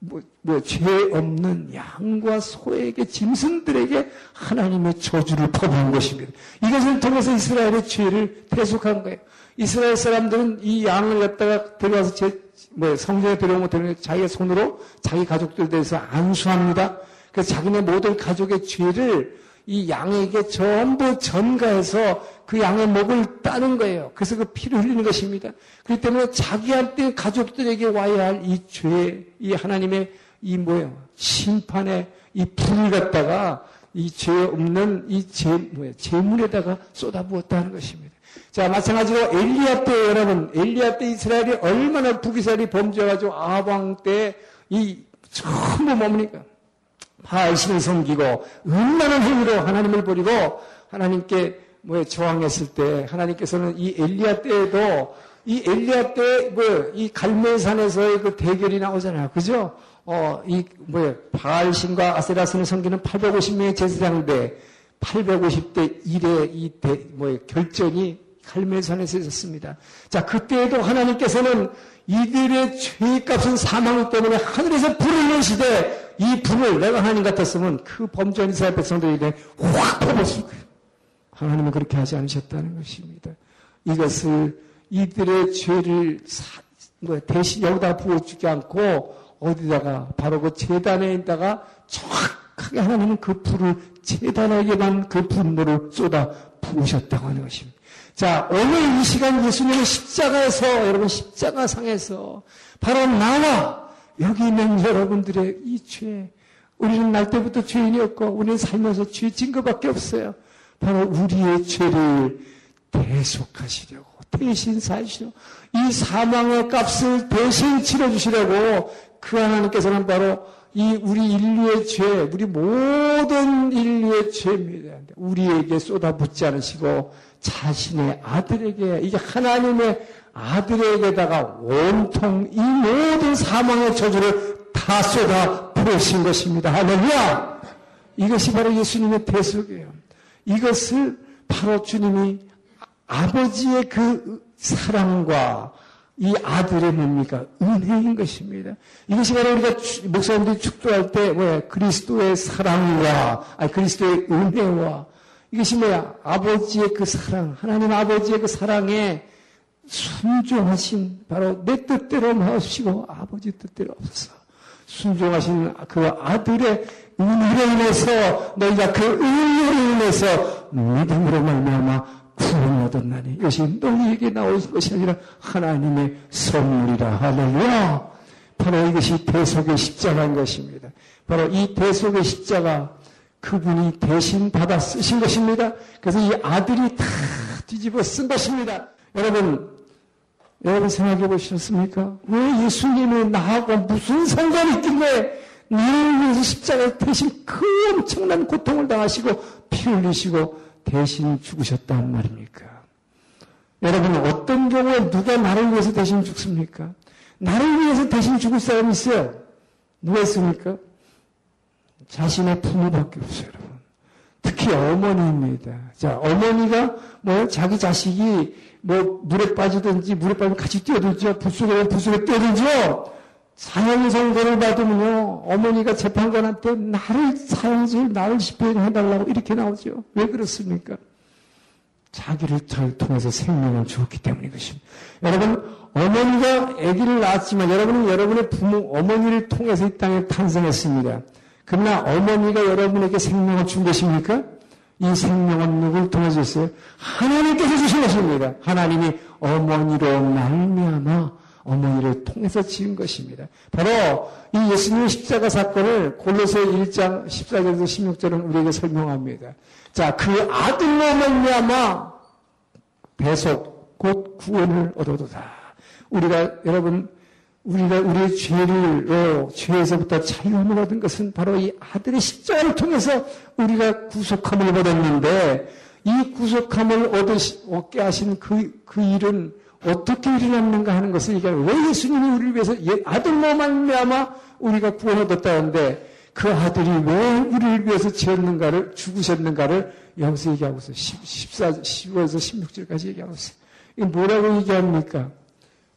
뭐, 뭐, 죄 없는 양과 소에게, 짐승들에게 하나님의 저주를 퍼부은 것입니다. 이것을 통해서 이스라엘의 죄를 대속한 거예요. 이스라엘 사람들은 이 양을 갖다가 데려와서 제, 뭐, 성전에 데려오면 데려오면 자기의 손으로 자기 가족들 대해서 안수합니다. 그래서 자기네 모든 가족의 죄를 이 양에게 전부 전가해서 그 양의 목을 따는 거예요. 그래서 그 피를 흘리는 것입니다. 그렇기 때문에 자기한테 가족들에게 와야 할 이 죄, 이 하나님의 이 뭐예요? 심판의 이 불을 갖다가 이 죄 없는 이 제, 뭐야, 재물에다가 쏟아부었다는 것입니다. 자, 마찬가지로 엘리야 때 여러분, 엘리야 때 이스라엘이 얼마나 북이스라엘이 범죄가지고 아방 때 이 전부 뭡니까? 바알신을 섬기고 음란한 행위로 하나님을 버리고 하나님께 뭐 저항했을 때 하나님께서는 이 엘리야 때에도 이 엘리야 때뭐이 갈멜산에서의 그 대결이 나오잖아요. 그죠? 어, 이 뭐야 바알신과 아세라신을 섬기는 850명의 제사장인데 850대 1의 이 대, 뭐 결전이 갈멜산에서 있었습니다. 자, 그때에도 하나님께서는 이들의 죄값은 사망 때문에 하늘에서 불을 내시되 이 불을 내가 하나님 같았으면 그 범죄한 이스라엘 백성들에게 확 퍼붓을 거예요. 하나님은 그렇게 하지 않으셨다는 것입니다. 이것을 이들의 죄를 사, 뭐 대신 여기다 부어주지 않고 어디다가 바로 그 재단에 있다가 정확하게 하나님은 그 불을 재단에게만 그 분노를 쏟아 부으셨다고 하는 것입니다. 자, 오늘 이 시간 예수님은 십자가에서, 여러분 십자가상에서 바로 나와 여기 있는 여러분들의 이 죄, 우리는 날 때부터 죄인이었고, 우리는 살면서 죄진 것밖에 없어요. 바로 우리의 죄를 대속하시려고, 대신 사시려고, 이 사망의 값을 대신 치러주시려고 그 하나님께서는 바로 이 우리 인류의 죄, 우리 모든 인류의 죄입니다. 우리에게 쏟아붓지 않으시고 자신의 아들에게 이게 하나님의 아들에게다가 온통 이 모든 사망의 저주를 다 쏟아 부으신 것입니다. 할렐루야! 이것이 바로 예수님의 대속이에요. 이것을 바로 주님이 아버지의 그 사랑과 이 아들의 뭡니까? 은혜인 것입니다. 이것이 바로 우리가 목사님들이 축도할 때, 뭐야, 그리스도의 사랑과, 아니, 그리스도의 은혜와, 이것이 뭐야? 아버지의 그 사랑, 하나님 아버지의 그 사랑에 순종하신, 바로 내 뜻대로 마시고 아버지 뜻대로 없어서 순종하신 그 아들의 은혜로 인해서 너희가 그 은혜로 인해서 믿음으로 말미암아 구원을 얻었나니 이것이 너희에게 나온 것이 아니라 하나님의 선물이라. 할렐루야! 바로 이것이 대속의 십자가인 것입니다. 바로 이 대속의 십자가 그분이 대신 받아 쓰신 것입니다. 그래서 이 아들이 다 뒤집어 쓴 것입니다. 여러분 여러분 생각해 보셨습니까? 왜 예수님이 나하고 무슨 상관이 있길래 나를 위해서 십자가에 대신 그 엄청난 고통을 당하시고 피 흘리시고 대신 죽으셨단 말입니까? 여러분, 어떤 경우에 누가 나를 위해서 대신 죽습니까? 나를 위해서 대신 죽을 사람이 있어요. 누가 있습니까? 자신의 부모밖에 없어요, 여러분. 특히 어머니입니다. 자, 어머니가 뭐 자기 자식이 뭐 물에 빠지든지 물에 빠지면 같이 뛰어들죠. 부속에 부속에 뛰어들죠. 사형 선고를 받으면요, 어머니가 재판관한테 나를 사형을 나를 집행해달라고 이렇게 나오죠. 왜 그렇습니까? 자기를 통해서 생명을 주었기 때문인 것입니다. 여러분, 어머니가 아기를 낳았지만 여러분은 여러분의 부모, 어머니를 통해서 이 땅에 탄생했습니다. 그러나 어머니가 여러분에게 생명을 준 것입니까? 이 생명은 누굴 통해서 줬어요? 하나님께서 주신 것입니다. 하나님이 어머니로 말미암아 어머니를 통해서 지은 것입니다. 바로 이 예수님의 십자가 사건을 골로새 1장 14절에서 16절은 우리에게 설명합니다. 자, 그 아들로 말미암아 배속 곧 구원을 얻어도다. 우리가 여러분 우리가 우리의 죄를 어, 죄에서부터 자유함을 얻은 것은 바로 이 아들의 십자가를 통해서 우리가 구속함을 얻었는데 이 구속함을 얻게 하신 그, 그 일은 어떻게 일어났는가 하는 것을 얘기하는 왜 예수님이 우리를 위해서 아들로 말미암아 우리가 구원을 얻었다는데 그 아들이 왜 우리를 위해서 지었는가를 죽으셨는가를 여기서 얘기하고 있어요. 14, 15에서 16절까지 얘기하고 있어요. 이 뭐라고 얘기합니까?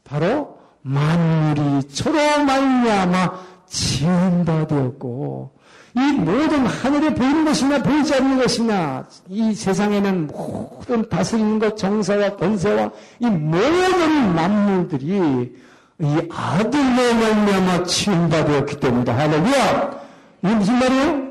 바로 만물이 저로 말미암아 지은 바 되었고 이 모든 하늘에 보이는 것이나 보이지 않는 것이나 이 세상에는 모든 다스리는 것, 정사와 권세와 이 모든 만물들이 이 아들로 말미암아 지은 바 되었기 때문이다. 할렐루야! 이게 무슨 말이에요?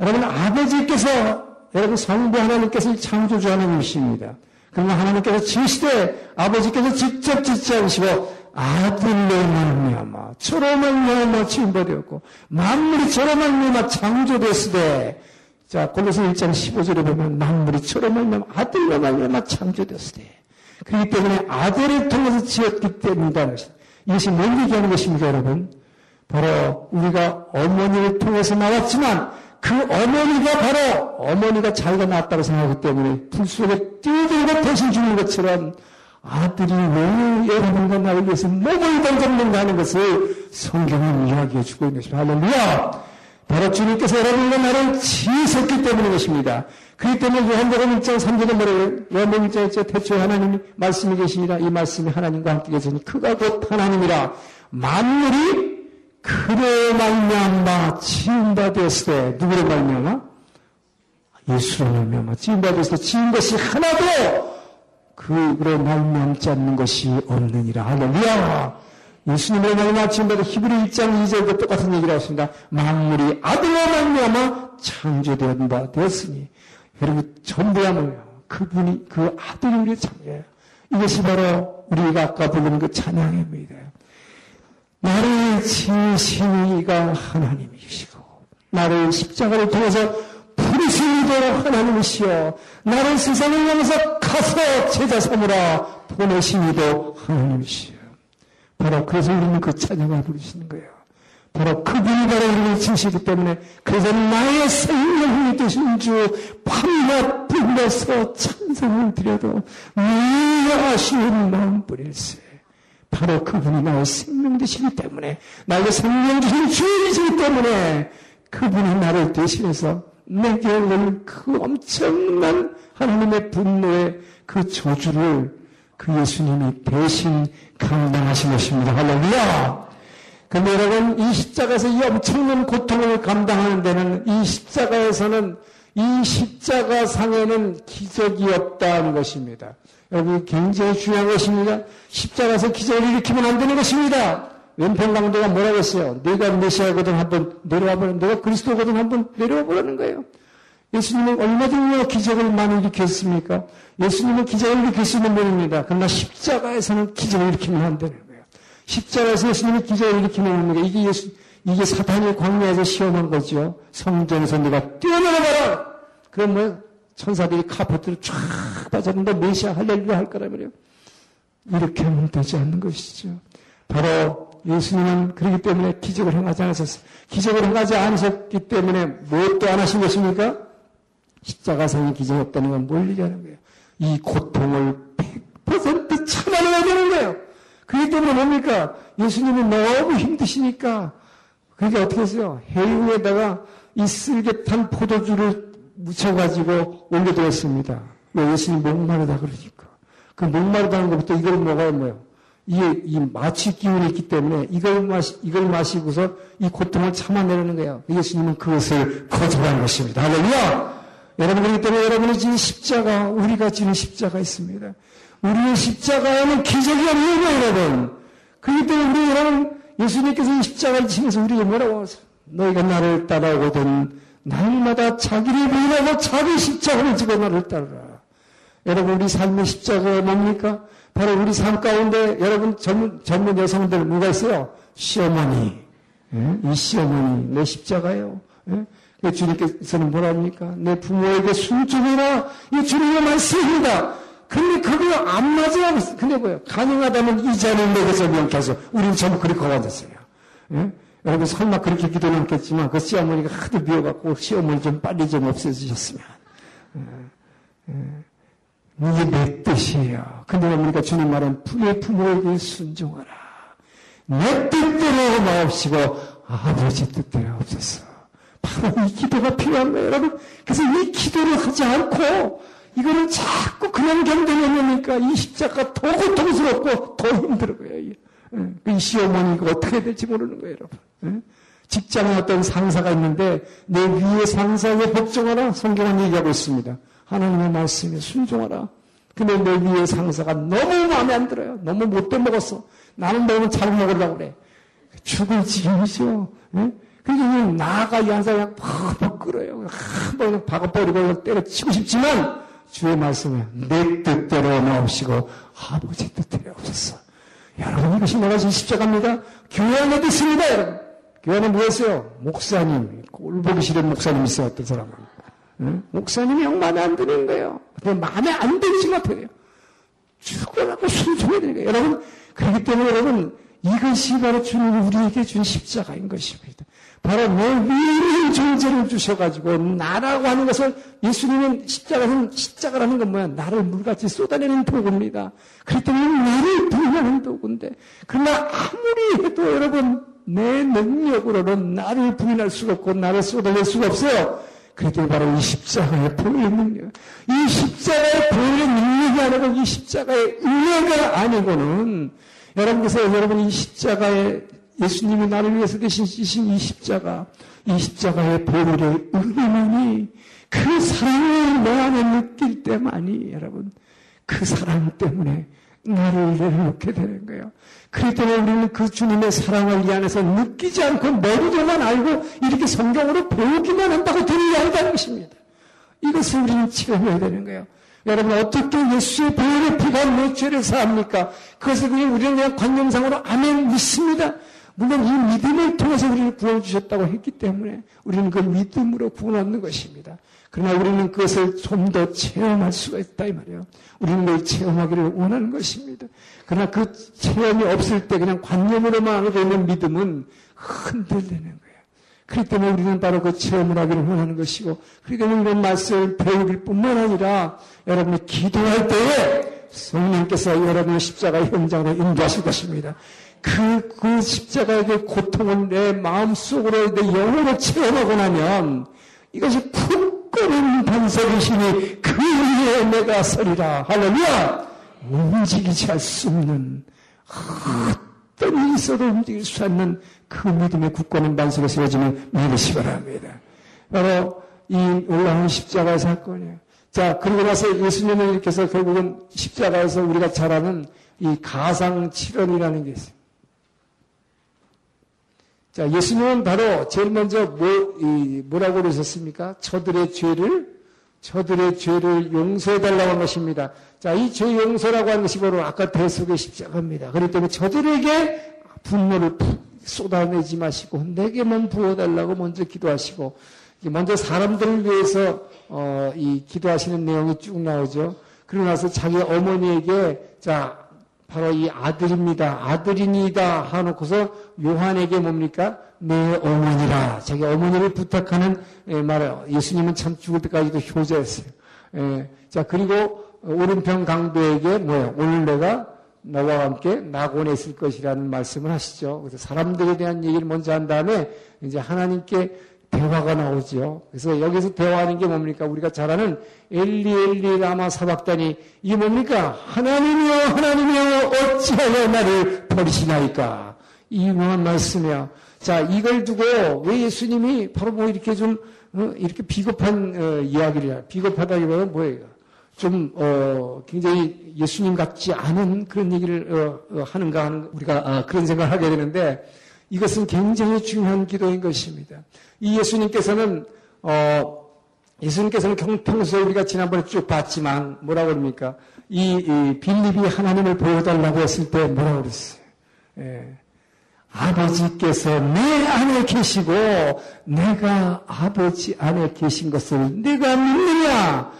여러분 아버지께서 여러분 성부 하나님께서 창조주 하나님이십니다. 그러나 하나님께서 지으시되 아버지께서 직접 짓지 않으시고 아들로 말미암아 저로 말미암아 지음받되었고 만물이 저로 말미암아 창조됐으되 자 골로새 1장 15절에 보면 만물이 저로 말미암아 아들로 말미암아 창조됐으되 그렇기 때문에 아들을 통해서 지었기 때문이다. 이것이 뭘 얘기하는 것입니까 여러분? 바로 우리가 어머니를 통해서 나왔지만 그 어머니가 바로 어머니가 자기가 낳았다고 생각하기 때문에 불 속에 뛰어들고 대신 죽는 것처럼 아들이 왜 여러분과 나를 위해서 몸을 던졌는가 하는 것을 성경은 이야기해 주고 있는 것입니다. 할렐루야! 바로 주님께서 여러분과 나를 지으셨기 때문인 것입니다. 그렇기 때문에 요한복음 1장 3절에 뭐라고 요한복음 1장 1절 태초에 하나님이 말씀이 계시니라 이 말씀이 하나님과 함께 계시니 그가 곧 하나님이라 만물이 그로 말미암아 지은바 되었을 때 누구로 말미암아? 예수로 말미암아 지은바 되었을 때 지은 것이 하나도 그로 말미암지 않는 것이 없느니라 할렐루야. 예수님의 말미암아 지은바 히브리 1장 2절과 똑같은 얘기를 하십니다. 만물이 아들로 말미암아 창조되었다 되었으니. 여러분 전부야 뭐예요 그분이 그 아들이 우리의 창조예요. 이것이 바로 우리가 아까 부르는 그 찬양입니다 나를 지으신 이가 하나님이시고 나를 십자가를 통해서 부르신 이도 하나님이시여 나를 세상을 향해서 가서 제자 삼으라 보내신 이도 하나님이시여 바로 그래서 우리는 그 찬양을 부르시는 거예요. 바로 그분이 바로 우리를 지으시기 때문에 그래서 나의 생명이 되신 주 밤낮 불러서 찬송을 드려도 미아쉬운 마음뿐일세 바로 그분이 나의 생명 되시기 때문에 나의 생명 주신 주이시기 때문에 그분이 나를 대신해서 내게 오는 그 엄청난 하나님의 분노의 그 저주를 그 예수님이 대신 감당하신 것입니다. 할렐루야! 근데 여러분, 이 십자가에서 이 엄청난 고통을 감당하는 데는 이 십자가에서는 이 십자가 상에는 기적이 없다는 것입니다. 여기 굉장히 중요한 것입니다. 십자가에서 기적을 일으키면 안 되는 것입니다. 왼편 강도가 뭐라고 했어요? 내가 메시아거든 한번 내려와 보는, 내가 그리스도거든 한번 내려와 보라는 거예요. 예수님은 얼마든지 기적을 많이 일으켰습니까? 예수님은 기적을 일으킬 수 있는 분입니다. 그러나 십자가에서는 기적을 일으키면 안 되는 거예요. 십자가에서 예수님이 기적을 일으키면 거예요. 이게 예수, 이게 사탄이 광야에서 시험한 거죠. 성전에서 내가! 그럼 뭐, 천사들이 카페트를 쫙 빠졌는데 메시아 할렐루야 할 거라 말이에요. 이렇게 하면 되지 않는 것이죠. 바로 예수님은 그렇기 때문에 기적을 행하지 않으셨어요. 기적을 행하지 않으셨기 때문에 무엇도 안 하신 것입니까? 십자가상의 기적이 없다는 건 뭘 얘기하는 거예요? 이 고통을 100% 참아내야 되는 거예요. 그렇기 때문에 뭡니까? 예수님이 너무 힘드시니까 그게 어떻게 했어요? 해유에다가 이 쓸개탄 포도주를 묻혀가지고 올려드렸습니다. 왜 예수님 목마르다 그러니까. 그 목마르다는 것부터 이걸 먹어야 뭐예요? 이게 이 마취 기운이 있기 때문에 이걸 마시, 이걸 마시고서 이 고통을 참아내는 거예요. 예수님은 그것을 거절한 것입니다. 할렐루야! 여러분, 그렇기 때문에 여러분이 지는 십자가, 우리가 지는 십자가 있습니다. 우리의 십자가에는 기적이 없는 거예요, 여러분. 그렇기 때문에 우리 여러분, 예수님께서 이 십자가를 지면서 우리에게 뭐라고 하세요? 너희가 나를 따라오거든 날마다 자기를 부인하고 자기 십자가를 지고 나를 따르라. 여러분, 우리 삶의 십자가가 뭡니까? 바로 우리 삶 가운데 여러분 젊은, 젊은 여성들 누가 있어요? 시어머니. 예? 이 시어머니, 내 십자가요. 예? 주님께서는 뭐랍니까? 내 부모에게 순종해라. 이 주님의 말씀입니다. 근데 그거 안 맞아요. 근데 뭐예요? 가능하다면 이 자는 내게서 명쾌해서 우리는 전부 그렇게 앉았어요. 예? 여러분 설마 그렇게 기도는 않겠지만 그 시어머니가 하도 미워갖고 시어머니 좀 빨리 좀 없애주셨으면 예, 예. 이게 내 뜻, 것이에요. 근데 뭡니까? 주님 말은 내 부모에게 순종하라. 내 뜻대로 마옵시고 아버지 뜻대로 없었어. 바로 이 기도가 필요한 거예요, 여러분. 그래서 이 기도를 하지 않고 이거는 자꾸 그냥 견뎌내니까 이 십자가 더 고통스럽고 더 힘들어 거예요. 예. 이 시어머니가 어떻게 될지 모르는 거예요, 여러분. 예. 직장에 어떤 상사가 있는데 내 위에 상사에게 복종하라 성경은 얘기하고 있습니다. 하나님의 말씀에 순종하라. 근데 내 위에 상사가 너무 마음에 안 들어요. 너무 못돼 먹었어. 나는 너무 잘 먹으려고 그래. 죽을 지경이죠. 예? 그러니까 나가 이 그냥 팍팍 끌어요. 한번 박아버리고 때려치고 싶지만 주의 말씀에 내 뜻대로 나옵시고 아버지 뜻대로 없었어. 여러분 이것이 내가 진 십자가입니다. 교회 안에 있습니다 여러분. 교회 안에 뭐였어요? 목사님. 꼴보기 싫은 목사님 있어요 어떤 사람은. 응? 목사님이 영 마음에 안 드는 거예요. 마음에 안 들지 못해요. 죽어라고 순종해야 되는 거예요. 여러분 그렇기 때문에 여러분 이것이 바로 주님이 우리에게 준 십자가인 것입니다. 바로 내 위인 존재를 주셔가지고 나라고 하는 것을 예수님은 십자가는 십자가라는 건 뭐야? 나를 물같이 쏟아내는 도구입니다. 그렇기 때문에 나를 부인하는 도구인데 그러나 아무리 해도 여러분 내 능력으로는 나를 부인할 수가 없고 나를 쏟아낼 수가 없어요. 그랬더니 바로 이 십자가의 보혈의 능력. 이 십자가의 보혈의 능력이 아니고 이 십자가의 은혜가 아니고는 여러분께서 여러분 이 십자가의 예수님이 나를 위해서 대신 지신 이 십자가, 이 십자가의 보혈의 은혜만이 그 사랑을 내 안에 느낄 때만이 여러분 그 사랑 때문에 나를 내려놓게 되는 거예요. 그렇기 때문에 우리는 그 주님의 사랑을 이 안에서 느끼지 않고 머리로만 알고 이렇게 성경으로 배우기만 한다고 되는 게 아니다는 것입니다. 이것을 우리는 체험해야 되는 거예요. 여러분 어떻게 예수의 보혈의 피가 내 죄를 사합니까? 그것을 그냥 우리는 그냥 관념상으로 아멘 믿습니다. 물론 이 믿음을 통해서 우리를 구원 주셨다고 했기 때문에 우리는 그 믿음으로 구원 얻는 것입니다. 그러나 우리는 그것을 좀 더 체험할 수가 있다 이 말이에요. 우리는 그걸 체험하기를 원하는 것입니다. 그러나 그 체험이 없을 때 그냥 관념으로만 하고 있는 믿음은 흔들리는 거예요. 그렇기 때문에 우리는 바로 그 체험을 하기를 원하는 것이고, 그렇기 때문에 이런 말씀을 배우길 뿐만 아니라 여러분이 기도할 때에 성령께서 여러분의 십자가 현장으로 인도하실 것입니다. 그, 그 십자가의 고통을 내 마음속으로, 내 영으로 체험하고 나면 이것이 푹 끓는 반석이시니 그 위에 내가 서리라. 할렐루야! 움직이지 할수 없는 어떤 일이 있어도 움직일 수 없는 그 믿음의 굳건한 반석을 세워지는 믿으시 바랍니다. 바로 이 올라온 십자가의 사건이에요. 자, 그리고 나서 예수님은 이렇게 해서 결국은 십자가에서 우리가 잘 아는 이 가상 칠언이라는 게 있어요. 자, 예수님은 바로 제일 먼저 뭐, 이, 뭐라고 그러셨습니까? 저들의 죄를, 저들의 죄를 용서해달라고 한 것입니다. 자, 이 죄 용서라고 하는 것이 바로 아까 대속의 십자가입니다. 그렇기 때문에 저들에게 분노를 쏟아내지 마시고, 내게만 부어달라고 먼저 기도하시고, 먼저 사람들을 위해서, 어, 이 기도하시는 내용이 쭉 나오죠. 그러고 나서 자기 어머니에게, 자, 바로 이 아들입니다. 아들이니다 하놓고서 요한에게 뭡니까? 내 어머니라. 자기 어머니를 부탁하는 예, 말을 예수님은 참 죽을 때까지도 효자였어요. 예, 자 그리고 오른편 강도에게 뭐예요? 오늘 내가 너와 함께 낙원에 있을 것이라는 말씀을 하시죠. 그래서 사람들에 대한 얘기를 먼저 한 다음에 이제 하나님께 대화가 나오죠. 그래서 여기서 대화하는 게 뭡니까? 우리가 잘 아는 엘리 엘리 라마 사박단이 이게 뭡니까? 하나님이여 하나님이여 어찌하여 나를 버리시나이까? 이 유명한 말씀이야. 자 이걸 두고 왜 예수님이 바로 뭐 이렇게 좀 어, 이렇게 비겁한 어, 이야기를 비겁하다기보다는 뭐예요? 좀 어, 굉장히 예수님 같지 않은 그런 얘기를 어, 어, 하는가 하는 우리가 아, 그런 생각을 하게 되는데 이것은 굉장히 중요한 기도인 것입니다. 이 예수님께서는 어, 예수님께서는 평소에 우리가 지난번에 쭉 봤지만 뭐라고 그럽니까? 이, 이 빌립이 하나님을 보여달라고 했을 때 뭐라고 그랬어요? 예. 아버지께서 내 안에 계시고 내가 아버지 안에 계신 것을 내가 믿느냐?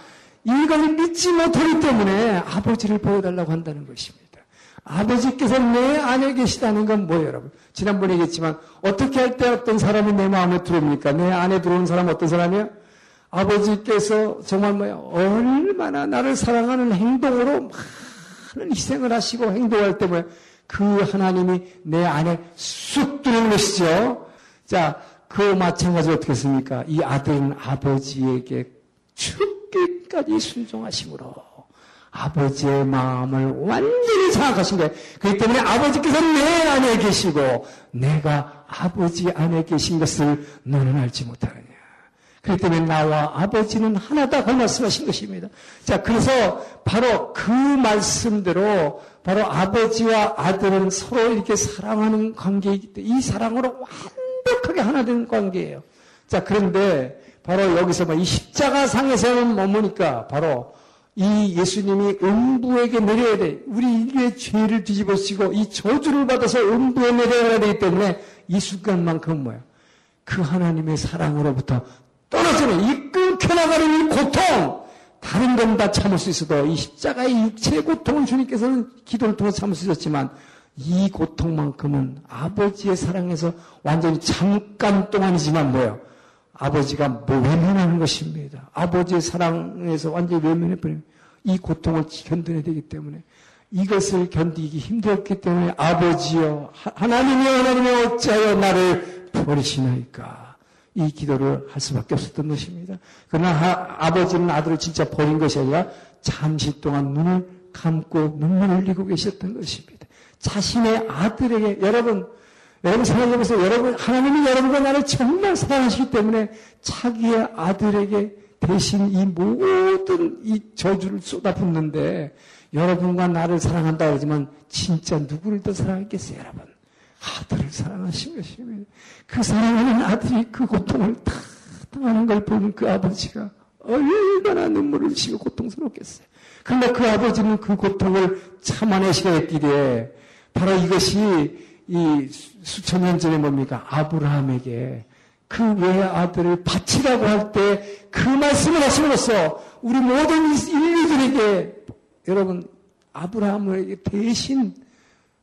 이걸 믿지 못하기 때문에 아버지를 보여달라고 한다는 것입니다. 아버지께서 내 안에 계시다는 건 뭐예요, 여러분? 지난번에 얘기했지만 어떻게 할 때 어떤 사람이 내 마음에 들어옵니까? 내 안에 들어오는 사람은 어떤 사람이에요? 아버지께서 정말 뭐야 얼마나 나를 사랑하는 행동으로 많은 희생을 하시고 행동할 때 뭐야 그 하나님이 내 안에 쑥 들어오는 것이죠. 자, 그 마찬가지로 어떻게 했습니까? 이 아들은 아버지에게 죽기까지 순종하심으로 아버지의 마음을 완전히 장악하신 거예요. 그렇기 때문에 아버지께서 내 안에 계시고 내가 아버지 안에 계신 것을 너는 알지 못하느냐. 그렇기 때문에 나와 아버지는 하나다 그 말씀하신 것입니다. 자, 그래서 바로 그 말씀대로 바로 아버지와 아들은 서로 이렇게 사랑하는 관계이기 때문에 이 사랑으로 완벽하게 하나 되는 관계예요. 자, 그런데 바로 여기서 이 십자가 상에서는 머무니까 바로 이 예수님이 음부에게 내려야 돼. 우리 인류의 죄를 뒤집어 쓰고 이 저주를 받아서 음부에 내려야 되기 때문에 이 순간만큼 뭐야? 그 하나님의 사랑으로부터 떨어지는 이 끊겨나가는 이 고통, 다른 건 다 참을 수 있어도 이 십자가의 육체의 고통을 주님께서는 기도를 통해 있었지만 이 고통만큼은 아버지의 사랑에서 완전히 잠깐 동안이지만 뭐예요? 아버지가 뭐 외면하는 것입니다. 아버지의 사랑에서 완전히 외면해버리면 이 고통을 견뎌내야 되기 때문에 이것을 견디기 힘들었기 때문에 아버지여 하나님이여 하나님이여 어찌하여 나를 버리시나이까 이 기도를 할 수밖에 없었던 것입니다. 그러나 하, 아버지는 아들을 진짜 버린 것이 아니라 잠시 동안 눈을 감고 눈물을 흘리고 계셨던 것입니다. 자신의 아들에게 여러분 여러분 생각해보세요. 여러분 하나님이 여러분과 나를 정말 사랑하시기 때문에 자기의 아들에게 대신 이 모든 이 저주를 쏟아붓는데 여러분과 나를 사랑한다 그러지만 진짜 누구를 더 사랑했겠어요, 여러분? 아들을 사랑하신 것입니다. 그 사랑하는 아들이 그 고통을 다 당하는 걸 보는 그 아버지가 얼마나 눈물을 흘리고 고통스럽겠어요. 그런데 그 아버지는 그 고통을 참아내시겠기에 바로 이것이 이 수천 년 전에 뭡니까? 아브라함에게 그 외의 아들을 바치라고 할 때 그 말씀을 하심으로써 우리 모든 인류들에게 여러분 아브라함에게 대신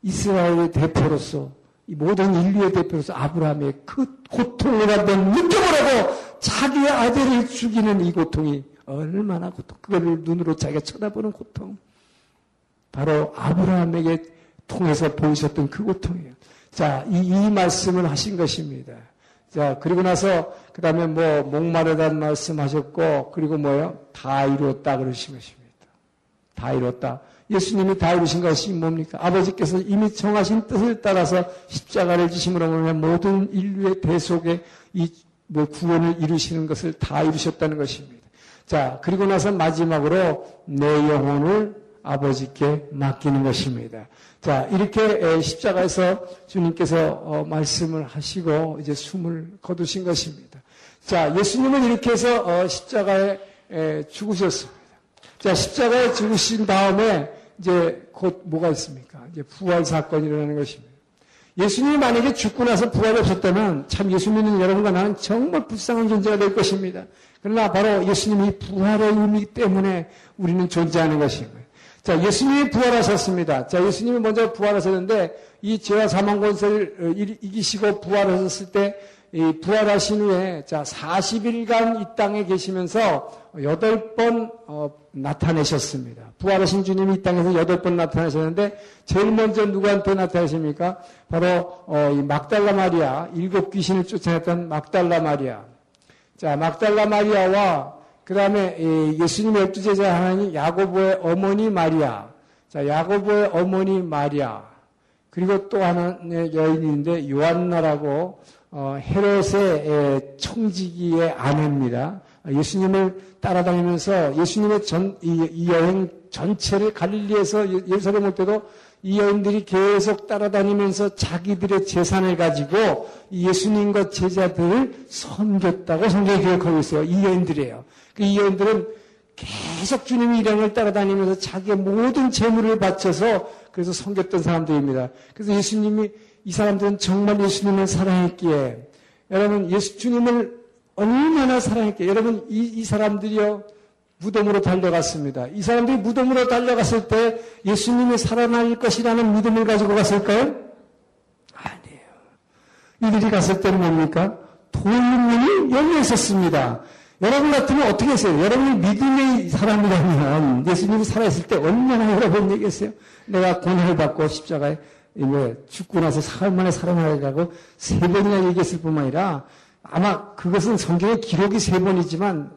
이스라엘의 대표로서 이 모든 인류의 대표로서 아브라함의 그 고통을 한번 느껴보라고 자기의 아들을 죽이는 이 고통이 얼마나 고통, 그거를 눈으로 자기가 쳐다보는 고통. 바로 아브라함에게 통해서 보이셨던 그 고통이에요. 자, 이, 이 말씀을 하신 것입니다. 자, 그리고 나서, 그 다음에 뭐, 목마르다는 말씀 하셨고, 그리고 뭐요? 다 이루었다 그러신 것입니다. 다 이뤘다. 예수님이 다 이루신 것이 뭡니까? 아버지께서 이미 정하신 뜻을 따라서 십자가를 지심으로 보면 모든 인류의 대속에 이 뭐 구원을 이루시는 것을 다 이루셨다는 것입니다. 자, 그리고 나서 마지막으로 내 영혼을 아버지께 맡기는 것입니다. 자, 이렇게 십자가에서 주님께서 어, 말씀을 하시고 이제 숨을 거두신 것입니다. 자, 예수님은 이렇게 해서 어, 십자가에 죽으셨습니다. 자, 십자가에 죽으신 다음에 이제 곧 뭐가 있습니까? 이제 부활 사건이 일어나는 것입니다. 예수님이 만약에 죽고 나서 부활이 없었다면 참 예수 님은 여러분과 나는 정말 불쌍한 존재가 될 것입니다. 그러나 바로 예수님이 부활의 의미 때문에 우리는 존재하는 것입니다. 자, 예수님이 부활하셨습니다. 자, 예수님이 먼저 부활하셨는데 이 죄와 사망 권세를 어, 이기시고 부활하셨을 때 부활하신 후에 자 40일간 이 땅에 계시면서 여덟 번 어, 나타내셨습니다. 부활하신 주님이 이 땅에서 여덟 번 나타나셨는데 제일 먼저 누구한테 나타나십니까? 바로 어, 이 막달라 마리아 일곱 귀신을 쫓아냈던 막달라 마리아. 자 막달라 마리아와 그 다음에 예수님의 열두 제자 하나님 야고보의 어머니 마리아. 자, 야고보의 어머니 마리아. 그리고 또 하나의 여인인데 요한나라고 어, 헤롯의 청지기의 아내입니다. 예수님을 따라다니면서 예수님의 전, 이, 이 여행 전체를 갈릴리에서 예, 예루살렘 올 때도 이 여인들이 계속 따라다니면서 자기들의 재산을 가지고 예수님과 제자들을 섬겼다고 성경이 기록하고 있어요. 이 여인들이에요. 이 여인들은 계속 주님의 일행을 따라다니면서 자기의 모든 재물을 바쳐서 그래서 섬겼던 사람들입니다. 그래서 예수님이 이 사람들은 정말 예수님을 사랑했기에 여러분 예수 주님을 얼마나 사랑했기에 여러분 이, 이 사람들이요 무덤으로 달려갔습니다. 이 사람들이 무덤으로 달려갔을 때 예수님이 살아날 것이라는 믿음을 가지고 갔을까요? 아니에요. 이들이 갔을 때는 뭡니까? 돌문이 열려 있었습니다. 여러분 같으면 어떻게 했어요? 여러분이 믿음의 사람이라면 예수님이 살아있을 때 얼마나 여러분 얘기했어요? 내가 고난을 받고 십자가에 뭐 죽고 나서 사흘 만에 살아나가고 세 번이나 얘기했을 뿐만 아니라 아마 그것은 성경의 기록이 세 번이지만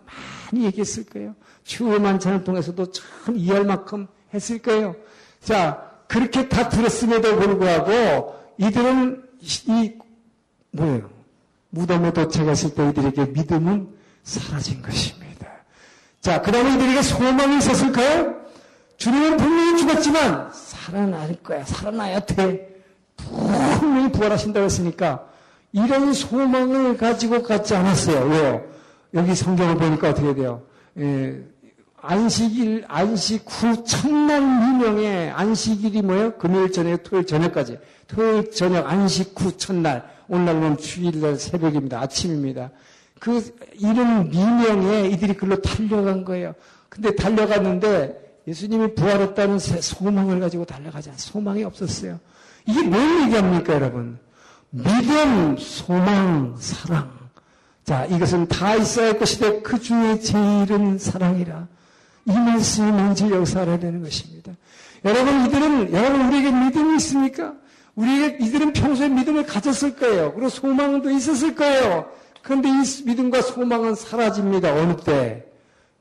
많이 얘기했을 거예요. 추후 만찬을 통해서도 참 이해할 만큼 했을 거예요. 자, 그렇게 다 들었음에도 불구하고 이들은 이 뭐예요? 무덤에 도착했을 때 이들에게 믿음은 사라진 것입니다. 자, 그 다음에 이들에게 소망이 있었을까요? 주님은 분명히 죽었지만 살아날 거야. 살아나야 돼. 분명히 부활하신다고 했으니까 이런 소망을 가지고 갔지 않았어요. 왜요? 여기 성경을 보니까 어떻게 돼요? 예, 안식일, 안식 후 첫날 미명에 안식일이 뭐예요? 금요일 저녁, 토요일 저녁까지. 토요일 저녁 안식 후 첫날. 오늘날은 주일날 새벽입니다. 아침입니다. 그 이런 미명에 이들이 글로 달려간 거예요. 근데 달려갔는데 예수님이 부활했다는 소망을 가지고 달려가지 않아요. 소망이 없었어요. 이게 뭘 얘기합니까, 여러분? 믿음, 소망, 사랑. 자, 이것은 다 있어야 할 것이되 그 중에 제일은 사랑이라. 이 말씀이 먼저 역사를 되는 것입니다. 여러분, 이들은, 여러분, 우리에게 믿음이 있습니까? 우리에게, 이들은 평소에 믿음을 가졌을 거예요. 그리고 소망도 있었을 거예요. 그런데 이 믿음과 소망은 사라집니다. 어느 때?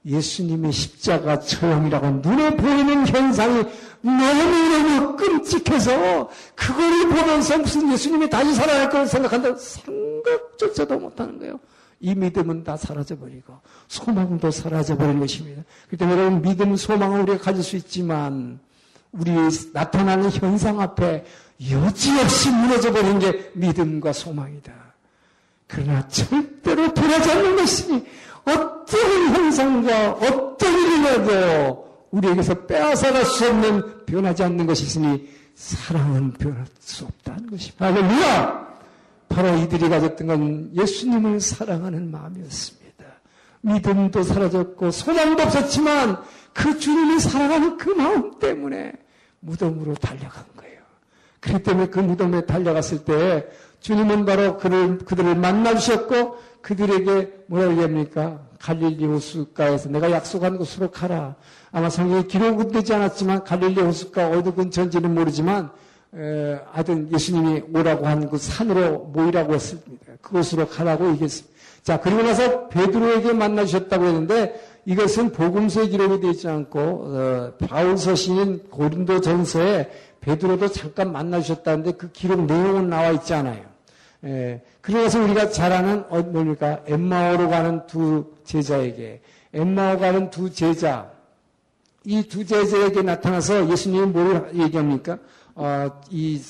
예수님의 십자가 처형이라고 눈에 보이는 현상이 너무너무 끔찍해서 그거를 보면서 무슨 예수님이 다시 살아날 걸 생각한다고 생각조차도 못하는 거예요. 이 믿음은 다 사라져버리고 소망도 사라져버린 것입니다. 때문에 여러분 믿음, 소망을 우리가 가질 수 있지만 우리 나타나는 현상 앞에 여지없이 무너져버린 게 믿음과 소망이다. 그러나 절대로 변하지 않는 것이니 어떤 현상과 어떤 일이라도 우리에게서 빼앗아갈 수 없는 변하지 않는 것이 있으니 사랑은 변할 수 없다는 것입니다. 할렐루야! 바로 이들이 가졌던 건 예수님을 사랑하는 마음이었습니다. 믿음도 사라졌고 소망도 없었지만 그 주님을 사랑하는 그 마음 때문에 무덤으로 달려간 거예요. 그렇기 때문에 그 무덤에 달려갔을 때 주님은 바로 그를, 그들을 만나주셨고 그들에게 뭐라고 얘기합니까? 갈릴리 호수가에서 내가 약속한 곳으로 가라. 아마 성경에 기록은 되지 않았지만 갈릴리 호수가 어느 근처인지는 모르지만 에, 하여튼 예수님이 오라고 한 그 산으로 모이라고 했습니다. 그곳으로 가라고 얘기했습니다. 자, 그리고 나서 베드로에게 만나주셨다고 했는데 이것은 복음서에 기록이 되어 있지 않고 어, 바울 서신인 고린도 전서에 베드로도 잠깐 만나주셨다는데 그 기록 내용은 나와 있지 않아요. 예, 그래서 우리가 잘 아는 어, 뭡니까? 엠마오로 가는 두 제자에게 엠마오 가는 두 제자 이 두 제자에게 나타나서 예수님이 뭘 얘기합니까? 어, 이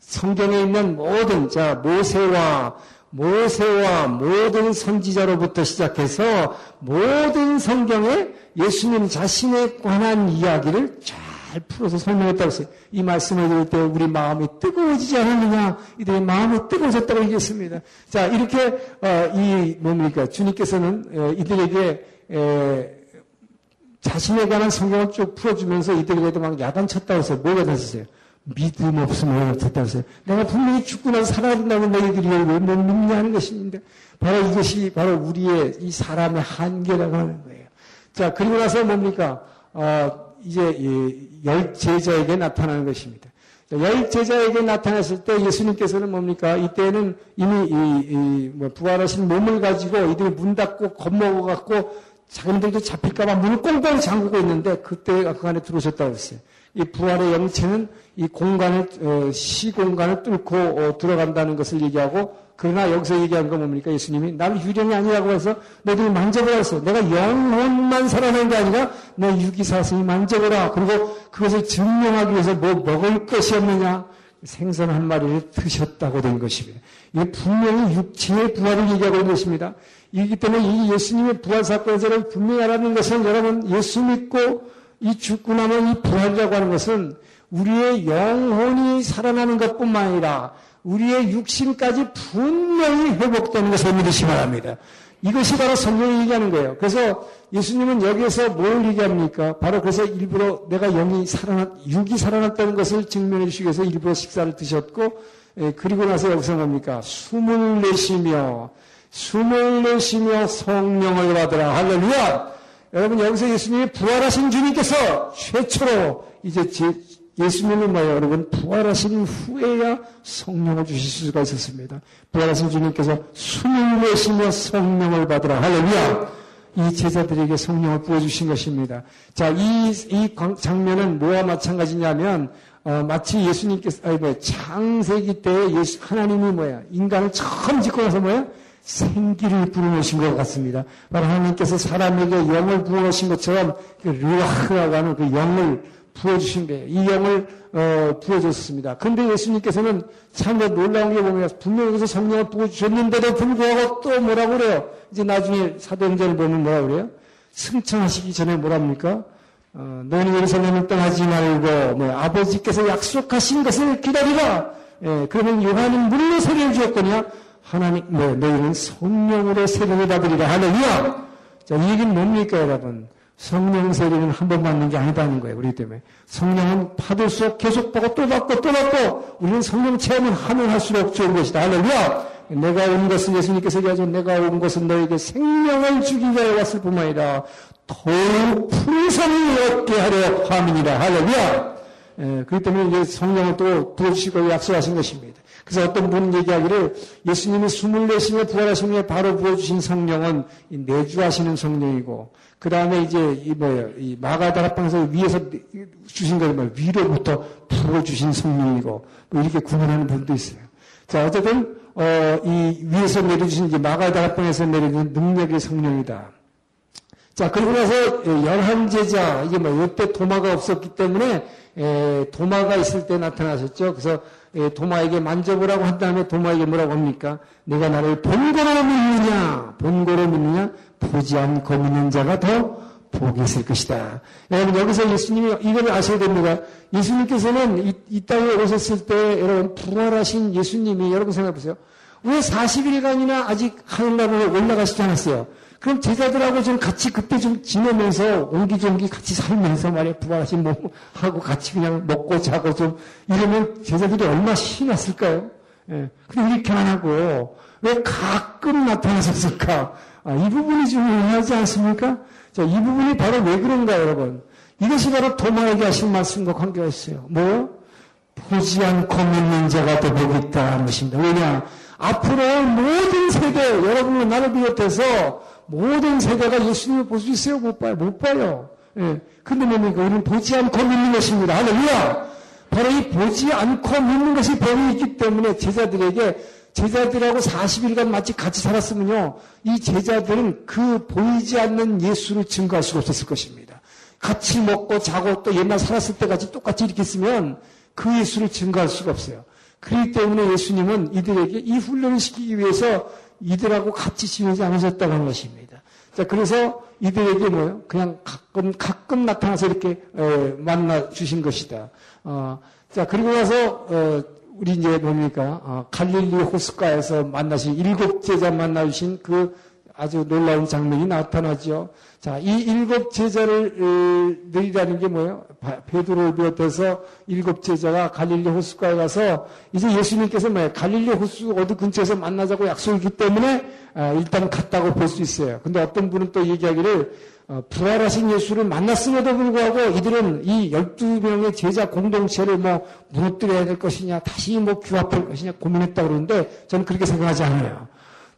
성경에 있는 모든 자 모세와 모세와 모든 선지자로부터 시작해서 모든 성경에 예수님 자신에 관한 이야기를 잘 풀어서 설명했다고 했어요. 이 말씀을 들을 때 우리 마음이 뜨거워지지 않았느냐? 이들의 마음이 뜨거워졌다고 얘기했습니다. 자, 이렇게, 어, 이, 뭡니까? 주님께서는 어, 이들에게, 에, 자신에 관한 성경을 쭉 풀어주면서 이들에게도 막 야단쳤다고 했어요. 뭐가 됐었어요? 믿음 없으면 어떻다고 했어요. 내가 분명히 죽고 나서 살아야 된다고 너희들이 왜 못 믿냐 하는 것입니다. 바로 이것이 바로 우리의 이 사람의 한계라고 하는 거예요. 자, 그리고 나서 뭡니까? 어, 이제 열 제자에게 나타나는 것입니다. 열 제자에게 나타났을 때 예수님께서는 뭡니까? 이때는 이미 이, 이, 뭐 부활하신 몸을 가지고 이들이 문 닫고 겁먹어 갖고 자기들도 잡힐까봐 문을 꽁꽁 잠그고 있는데 그때 그 안에 들어오셨다고 했어요. 이 부활의 영체는 이 공간을 어, 시공간을 뚫고 어, 들어간다는 것을 얘기하고 그러나 여기서 얘기한 건 뭡니까? 예수님이 나는 유령이 아니라고 해서 너희들이 만져보라 했어. 내가 영혼만 살아난 게 아니라 너 유기사슬이 만져보라. 그리고 그것을 증명하기 위해서 뭐 먹을 것이 없느냐? 생선 한 마리를 드셨다고 된 것입니다. 이게 분명히 육체의 부활을 얘기하고 있는 것입니다. 이기 때문에 이 예수님의 부활 사건에서 분명히 알아는 것은 여러분 예수 믿고 이 죽고 나면 이 부활이라고 하는 것은 우리의 영혼이 살아나는 것뿐만 아니라 우리의 육신까지 분명히 회복되는 것을 믿으시 바랍니다. 이것이 바로 성경이 얘기하는 거예요. 그래서 예수님은 여기에서 뭘 얘기합니까? 바로 그래서 일부러 내가 영이 살아났, 육이 살아났다는 것을 증명해 주시기 위해서 일부러 식사를 드셨고, 예, 그리고 나서 여기서 뭡니까? 숨을 내쉬며 숨을 내쉬며 성령을 받으라. 할렐루야! 여러분, 여기서 예수님이 부활하신 주님께서 최초로 이제 예수님은 뭐예요? 여러분, 부활하신 후에야 성령을 주실 수가 있었습니다. 부활하신 주님께서 숨을 내쉬며 성령을 받으라. 할렐루야! 이 제자들에게 성령을 부어주신 것입니다. 자, 이, 이 장면은 뭐와 마찬가지냐면, 어, 마치 예수님께서, 아니, 뭐, 창세기 때 예수, 하나님이 뭐야? 인간을 처음 짓고 나서 뭐야? 생기를 불어넣으신 것 같습니다. 바로 하나님께서 사람에게 영을 부어놓으신 것처럼 그 르와흐라고 하는 그 영을 부어주신 거예요. 이 영을 어, 부어줬습니다. 그런데 예수님께서는 참 놀라운 게 보면 분명히 여기서 성령을 부어주셨는데도 불구하고 또 뭐라고 그래요? 이제 나중에 사도행전을 보면 뭐라고 그래요? 승천하시기 전에 뭐랍니까? 어, 너는 예루살렘을 떠나지 말고 뭐, 아버지께서 약속하신 것을 기다리라. 예, 그러면 요한은 물로 세례를 주었거냐? 하나님, 뭐, 너희는 성령으로 세례를 받으리라. 할렐루야! 자, 이 얘기는 뭡니까, 여러분? 성령 세례는 한 번 받는 게 아니다는 거예요, 우리 때문에. 성령은 받을수록 계속 받고 또 받고 또 받고, 우리는 성령 체험을 하면 할수록 좋은 것이다. 할렐루야! 내가 온 것은 예수님께서 얘기하죠. 내가 온 것은 너에게 생명을 주기 위하여 왔을 뿐만 아니라 더욱 풍성히 얻게 하려 함이니라. 할렐루야! 예, 그렇기 때문에 이제 성령을 또 부어주시고 약속하신 것입니다. 그래서 어떤 분은 얘기하기를 예수님이 숨을 내쉬며 부활하신 후에 바로 부어주신 성령은 내주하시는 성령이고 그 다음에 이제 이 뭐예요 이 마가다락방에서 위에서 주신 거를 뭐 위로부터 부어주신 성령이고 뭐 이렇게 구분하는 분도 있어요. 자 어쨌든 어, 이 위에서 내려주신 이제 마가다락방에서 내려준 능력의 성령이다. 자, 그리고 나서 열한 제자, 이게 뭐, 이때 도마가 없었기 때문에, 에, 도마가 있을 때 나타나셨죠. 그래서 에, 도마에게 만져보라고 한 다음에 도마에게 뭐라고 합니까? 내가 나를 본거로 믿느냐? 본거로 믿느냐? 보지 않고 믿는 자가 더 복이 있을 것이다. 여러분, 여기서 예수님이 이걸 아셔야 됩니다. 예수님께서는 이, 이 땅에 오셨을 때 여러분, 부활하신 예수님이 여러분 생각해 보세요. 왜 40일간이나 아직 하늘나라로 올라가시지 않았어요? 그럼 제자들하고 좀 같이 그때 좀 지내면서 옹기종기 같이 살면서 말이야 부활하신 뭐 하고 같이 그냥 먹고 자고 좀 이러면 제자들이 얼마나 신났을까요? 예. 근데 이렇게 안 하고 왜 가끔 나타나셨을까? 아, 이 부분이 좀 의미하지 않습니까? 자, 이 부분이 바로 왜 그런가 여러분? 이것이 바로 도마에게 하신 말씀과 관계가 있어요. 뭐? 보지 않고 믿는 자가 더 복이 있다는 것입니다. 왜냐? 앞으로 모든 세대, 여러분과 나를 비롯해서 모든 세대가 예수님을 볼 수 있어요? 못 봐요? 못 봐요. 예. 근데 뭡니까? 우리는 보지 않고 믿는 것입니다. 할렐루야! 바로 이 보지 않고 믿는 것이 복이 있기 때문에 제자들에게 제자들하고 40일간 마치 같이 살았으면요. 이 제자들은 그 보이지 않는 예수를 증거할 수가 없었을 것입니다. 같이 먹고 자고 또 옛날 살았을 때 같이 똑같이 이렇게 있으면 그 예수를 증거할 수가 없어요. 그렇기 때문에 예수님은 이들에게 이 훈련을 시키기 위해서 이들하고 같이 지내지 않으셨다고 하는 것입니다. 자, 그래서 이들에게 뭐요? 그냥 가끔, 가끔 나타나서 이렇게, 어, 만나 주신 것이다. 어, 자, 그리고 나서, 어, 우리 이제 뭡니까? 어, 갈릴리 호숫가에서 만나신 일곱 제자 만나주신 그 아주 놀라운 장면이 나타나죠. 자, 이 일곱 제자를 늘이라는 게 뭐예요? 베드로를 비롯해서 일곱 제자가 갈릴리 호수가에 가서 이제 예수님께서 뭐예요? 갈릴리 호수 어디 근처에서 만나자고 약속이기 때문에 아, 일단 갔다고 볼 수 있어요. 근데 어떤 분은 또 얘기하기를 어, 부활하신 예수를 만났음에도 불구하고 이들은 이 열두 명의 제자 공동체를 뭐 무너뜨려야 될 것이냐, 다시 뭐 규합할 것이냐 고민했다고 그러는데 저는 그렇게 생각하지 않아요.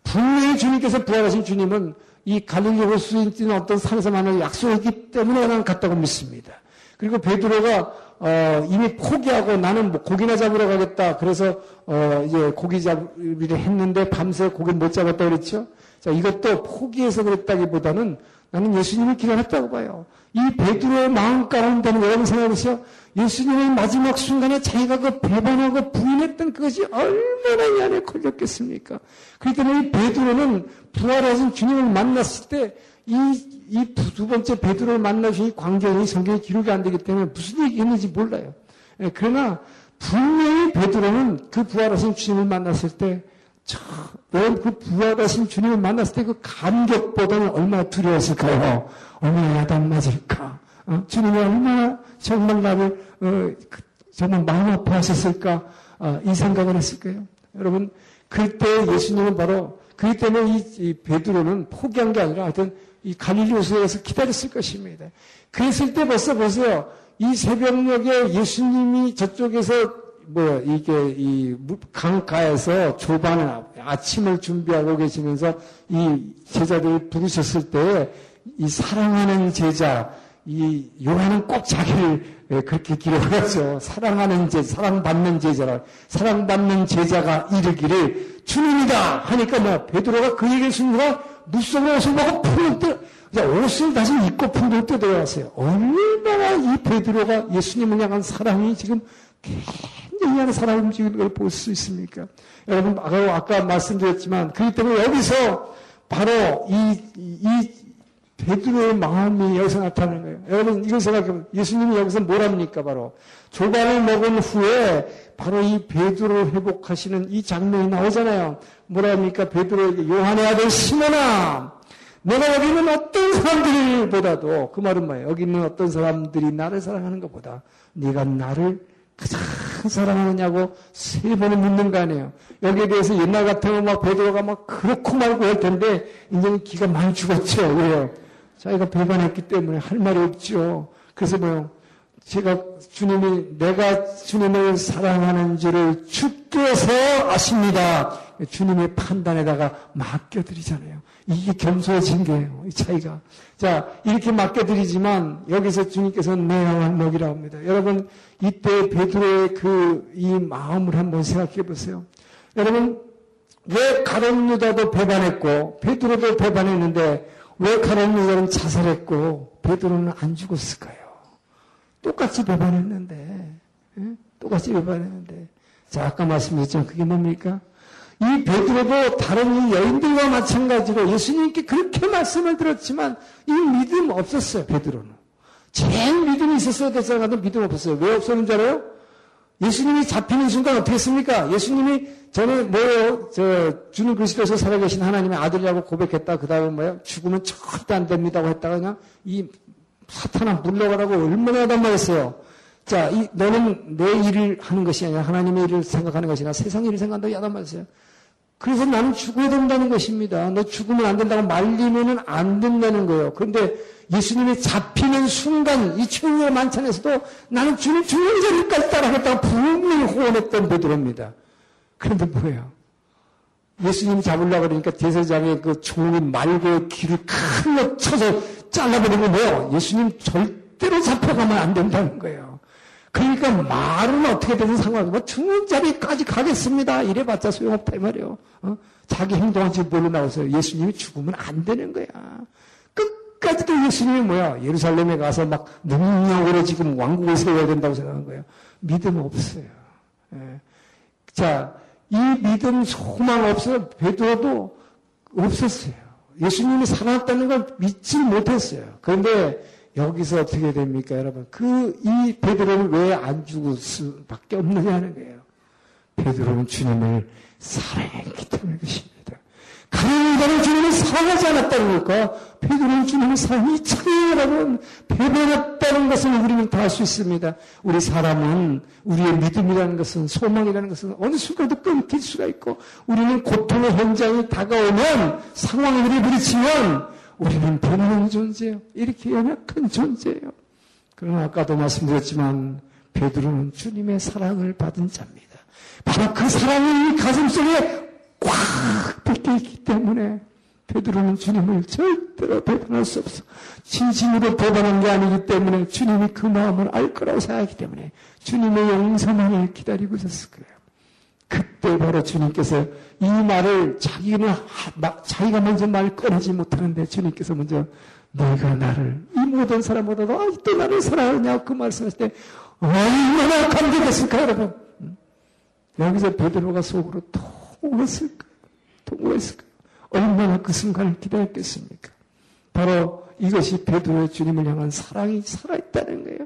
분명히 주님께서 부활하신 주님은 이 갈릴리 호수에 있는 어떤 산에서 만나 약속했기 때문에 난 갔다고 믿습니다. 그리고 베드로가 어, 이미 포기하고 나는 뭐 고기나 잡으러 가겠다. 그래서 어, 이제 고기 잡기를 했는데 밤새 고기 못 잡았다 그랬죠. 자, 이것도 포기해서 그랬다기보다는 나는 예수님을 기다렸다고 봐요. 이 베드로의 마음 가운데는 여러분 생각해보세요. 예수님의 마지막 순간에 자기가 그 배반하고 부인했던 그것이 얼마나 이 안에 걸렸겠습니까? 그렇기 때문에 이 베드로는 부활하신 주님을 만났을 때 이, 이 두 번째 베드로를 만나신 이 광경이 성경에 기록이 안 되기 때문에 무슨 얘기했는지 몰라요. 예, 그러나 분명히 베드로는 그 부활하신 주님을 만났을 때 참, 그 부활하신 주님을 만났을 때 그 감격보다는 얼마나 두려웠을까요? 얼마나 야단 맞을까? 어? 주님이 얼마나 정말 나를 어, 그, 정말 마음 아파하셨을까? 어, 이 생각을 했을까요? 여러분, 그때 예수님은 바로 그렇기 때문에 이, 이 베드로는 포기한 게 아니라 하여튼 이 갈릴리 호수에서 기다렸을 것입니다. 그랬을 때 벌써 보세요. 이 새벽녘에 예수님이 저쪽에서 뭐 이게 이 강가에서 조반 아침을 준비하고 계시면서 이 제자들을 부르셨을 때 이 사랑하는 제자 이 요한은 꼭 자기를 그렇게 기록하죠. 사랑하는 제 사랑받는 제자라 사랑받는 제자가 이르기를 주님이다 하니까 뭐 베드로가 그 얘기를 순간 무속으로 옷을 먹고 푸는 때 옷을 다시 입고 때 들어갔어요. 얼마나 이 베드로가 예수님을 향한 사랑이 지금 굉장히 하는 사람 움직이는 걸 볼 수 있습니까? 여러분, 아까 말씀드렸지만, 그렇기 때문에 여기서 바로 이, 이 베드로의 마음이 여기서 나타나는 거예요. 여러분, 이걸 생각해보면 예수님이 여기서 뭘 합니까? 바로 조반을 먹은 후에 바로 이 베드로를 회복하시는 이 장면이 나오잖아요. 뭐라 합니까? 베드로에게 요한의 아들 시몬아! 내가 여기 있는 어떤 사람들보다도 그 말은 뭐예요? 여기 있는 어떤 사람들이 나를 사랑하는 것보다 네가 나를 가장 사랑하느냐고 세 번을 묻는 거 아니에요. 여기에 대해서 옛날 같으면 막 베드로가 막 그렇고 말고 할 텐데 이제는 기가 많이 죽었죠. 왜요? 자기가 배반했기 때문에 할 말이 없죠. 그래서 뭐요? 제가 주님이 내가 주님을 사랑하는지를 주께서 아십니다. 주님의 판단에다가 맡겨드리잖아요. 이게 겸손해진 거예요. 이 차이가. 자, 이렇게 맡겨드리지만 여기서 주님께서는 내 양을 먹이라 합니다. 여러분, 이때 베드로의 그 이 마음을 한번 생각해 보세요. 여러분, 왜 가론 유다도 배반했고 베드로도 배반했는데 왜 가론 유다는 자살했고 베드로는 안 죽었을까요? 똑같이 배반했는데, 예? 똑같이 배반했는데. 자, 아까 말씀드렸지만 그게 뭡니까? 이 베드로도 다른 이 여인들과 마찬가지로 예수님께 그렇게 말씀을 들었지만 이 믿음 없었어요, 베드로는. 제일 믿음이 있었어야 됐어도 믿음 없었어요. 왜 없었는 줄 알아요? 예수님이 잡히는 순간 어떻게 했습니까? 예수님이 저는 뭐예요? 저 주는 그리스도에서 살아계신 하나님의 아들이라고 고백했다. 그 다음에 뭐예요? 죽으면 절대 안 됩니다고 했다가 그냥 이 사탄아 물러가라고 얼마나 하단 말했어요. 자, 이, 너는 내 일을 하는 것이 아니라 하나님의 일을 생각하는 것이나 세상 일을 생각한다고 야단 말했어요. 그래서 나는 죽어야 된다는 것입니다. 너 죽으면 안 된다고 말리면은 안 된다는 거예요. 그런데 예수님이 잡히는 순간 이 천년의 만찬에서도 나는 주님 죽는 자리까지 따라하겠다고 분명히 호언했던 베드로입니다. 그런데 뭐예요? 예수님 잡으려고 그러니까 제사장의 그 종이 말고 귀를 칼로 쳐서 잘라버리면 뭐예요? 예수님 절대로 잡혀가면 안 된다는 거예요. 그러니까 말은 어떻게 되든 상관없고 뭐 죽는 자리까지 가겠습니다. 이래봤자 소용없다 이 말이에요. 어? 자기 행동한지 몰라 나오세요. 예수님이 죽으면 안 되는 거야. 끝까지도 예수님이 뭐야? 예루살렘에 가서 막 능력으로 지금 왕국을 세워야 된다고 생각한 거예요. 믿음 없어요. 예. 자, 이 믿음 소망 없어요. 베드로도 없었어요. 예수님이 살아났다는 걸 믿지 못했어요. 그런데 여기서 어떻게 됩니까, 여러분? 그, 이 베드로는 왜안 죽을 수밖에 없느냐는 거예요. 베드로는 주님을 사랑했기 때문에 그것입니다. 가난자는 주님을 사랑하지 않았다는 것과 베드로는 주님을 사랑이 차이라는 배반했다는 것을 우리는 다 알 수 있습니다. 우리 사람은 우리의 믿음이라는 것은 소망이라는 것은 어느 순간도 끊길 수가 있고 우리는 고통의 현장이 다가오면 상황이 우리 부딪히면 우리는 변하는 존재예요. 이렇게 연약한 존재예요. 그러나 아까도 말씀드렸지만 베드로는 주님의 사랑을 받은 자입니다. 바로 그 사랑이 가슴속에 꽉 뺏겨 있기 때문에 베드로는 주님을 절대로 배반할 수 없어. 진심으로 배반한 게 아니기 때문에 주님이 그 마음을 알 거라고 생각하기 때문에 주님의 용서만을 기다리고 있었을 거예요. 그때 바로 주님께서 이 말을 자기는 자기가 먼저 말 꺼내지 못하는데 주님께서 먼저 너희가 나를 이 모든 사람보다도 아직도 나를 사랑하냐 그 말씀하실 때 얼마나 감격했을까 여러분? 여기서 베드로가 속으로 통했을까 통했을까 얼마나 그 순간을 기다렸겠습니까? 바로 이것이 베드로의 주님을 향한 사랑이 살아있다는 거예요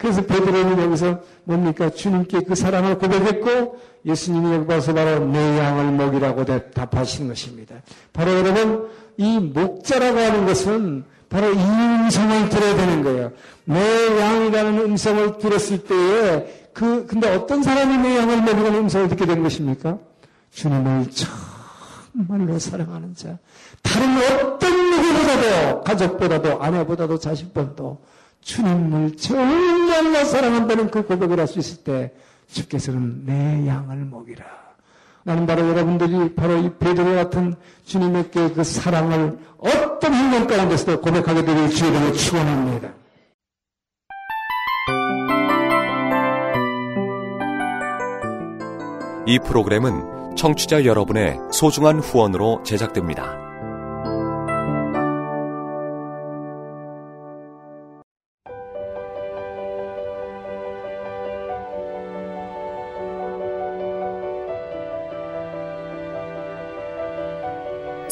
그래서 베드로는 여기서 뭡니까? 주님께 그 사랑을 고백했고 예수님이 여기 와서 바로 내 양을 먹이라고 답하시는 것입니다. 바로 여러분 이 목자라고 하는 것은 바로 이 음성을 들어야 되는 거예요. 내 양이라는 음성을 들었을 때에 그 근데 어떤 사람이 내 양을 먹이라는 음성을 듣게 된 것입니까? 주님을 정말로 사랑하는 자. 다른 어떤 누구보다도, 가족보다도, 아내보다도, 자식보다도 주님을 정말로 사랑한다는 그 고백을 할 수 있을 때 주께서는 내 양을 먹이라. 나는 바로 여러분들이 바로 이 베드로 같은 주님께 그 사랑을 어떤 행동 가운데서도 고백하게 되길 이름으로 축원합니다. 이 프로그램은 청취자 여러분의 소중한 후원으로 제작됩니다.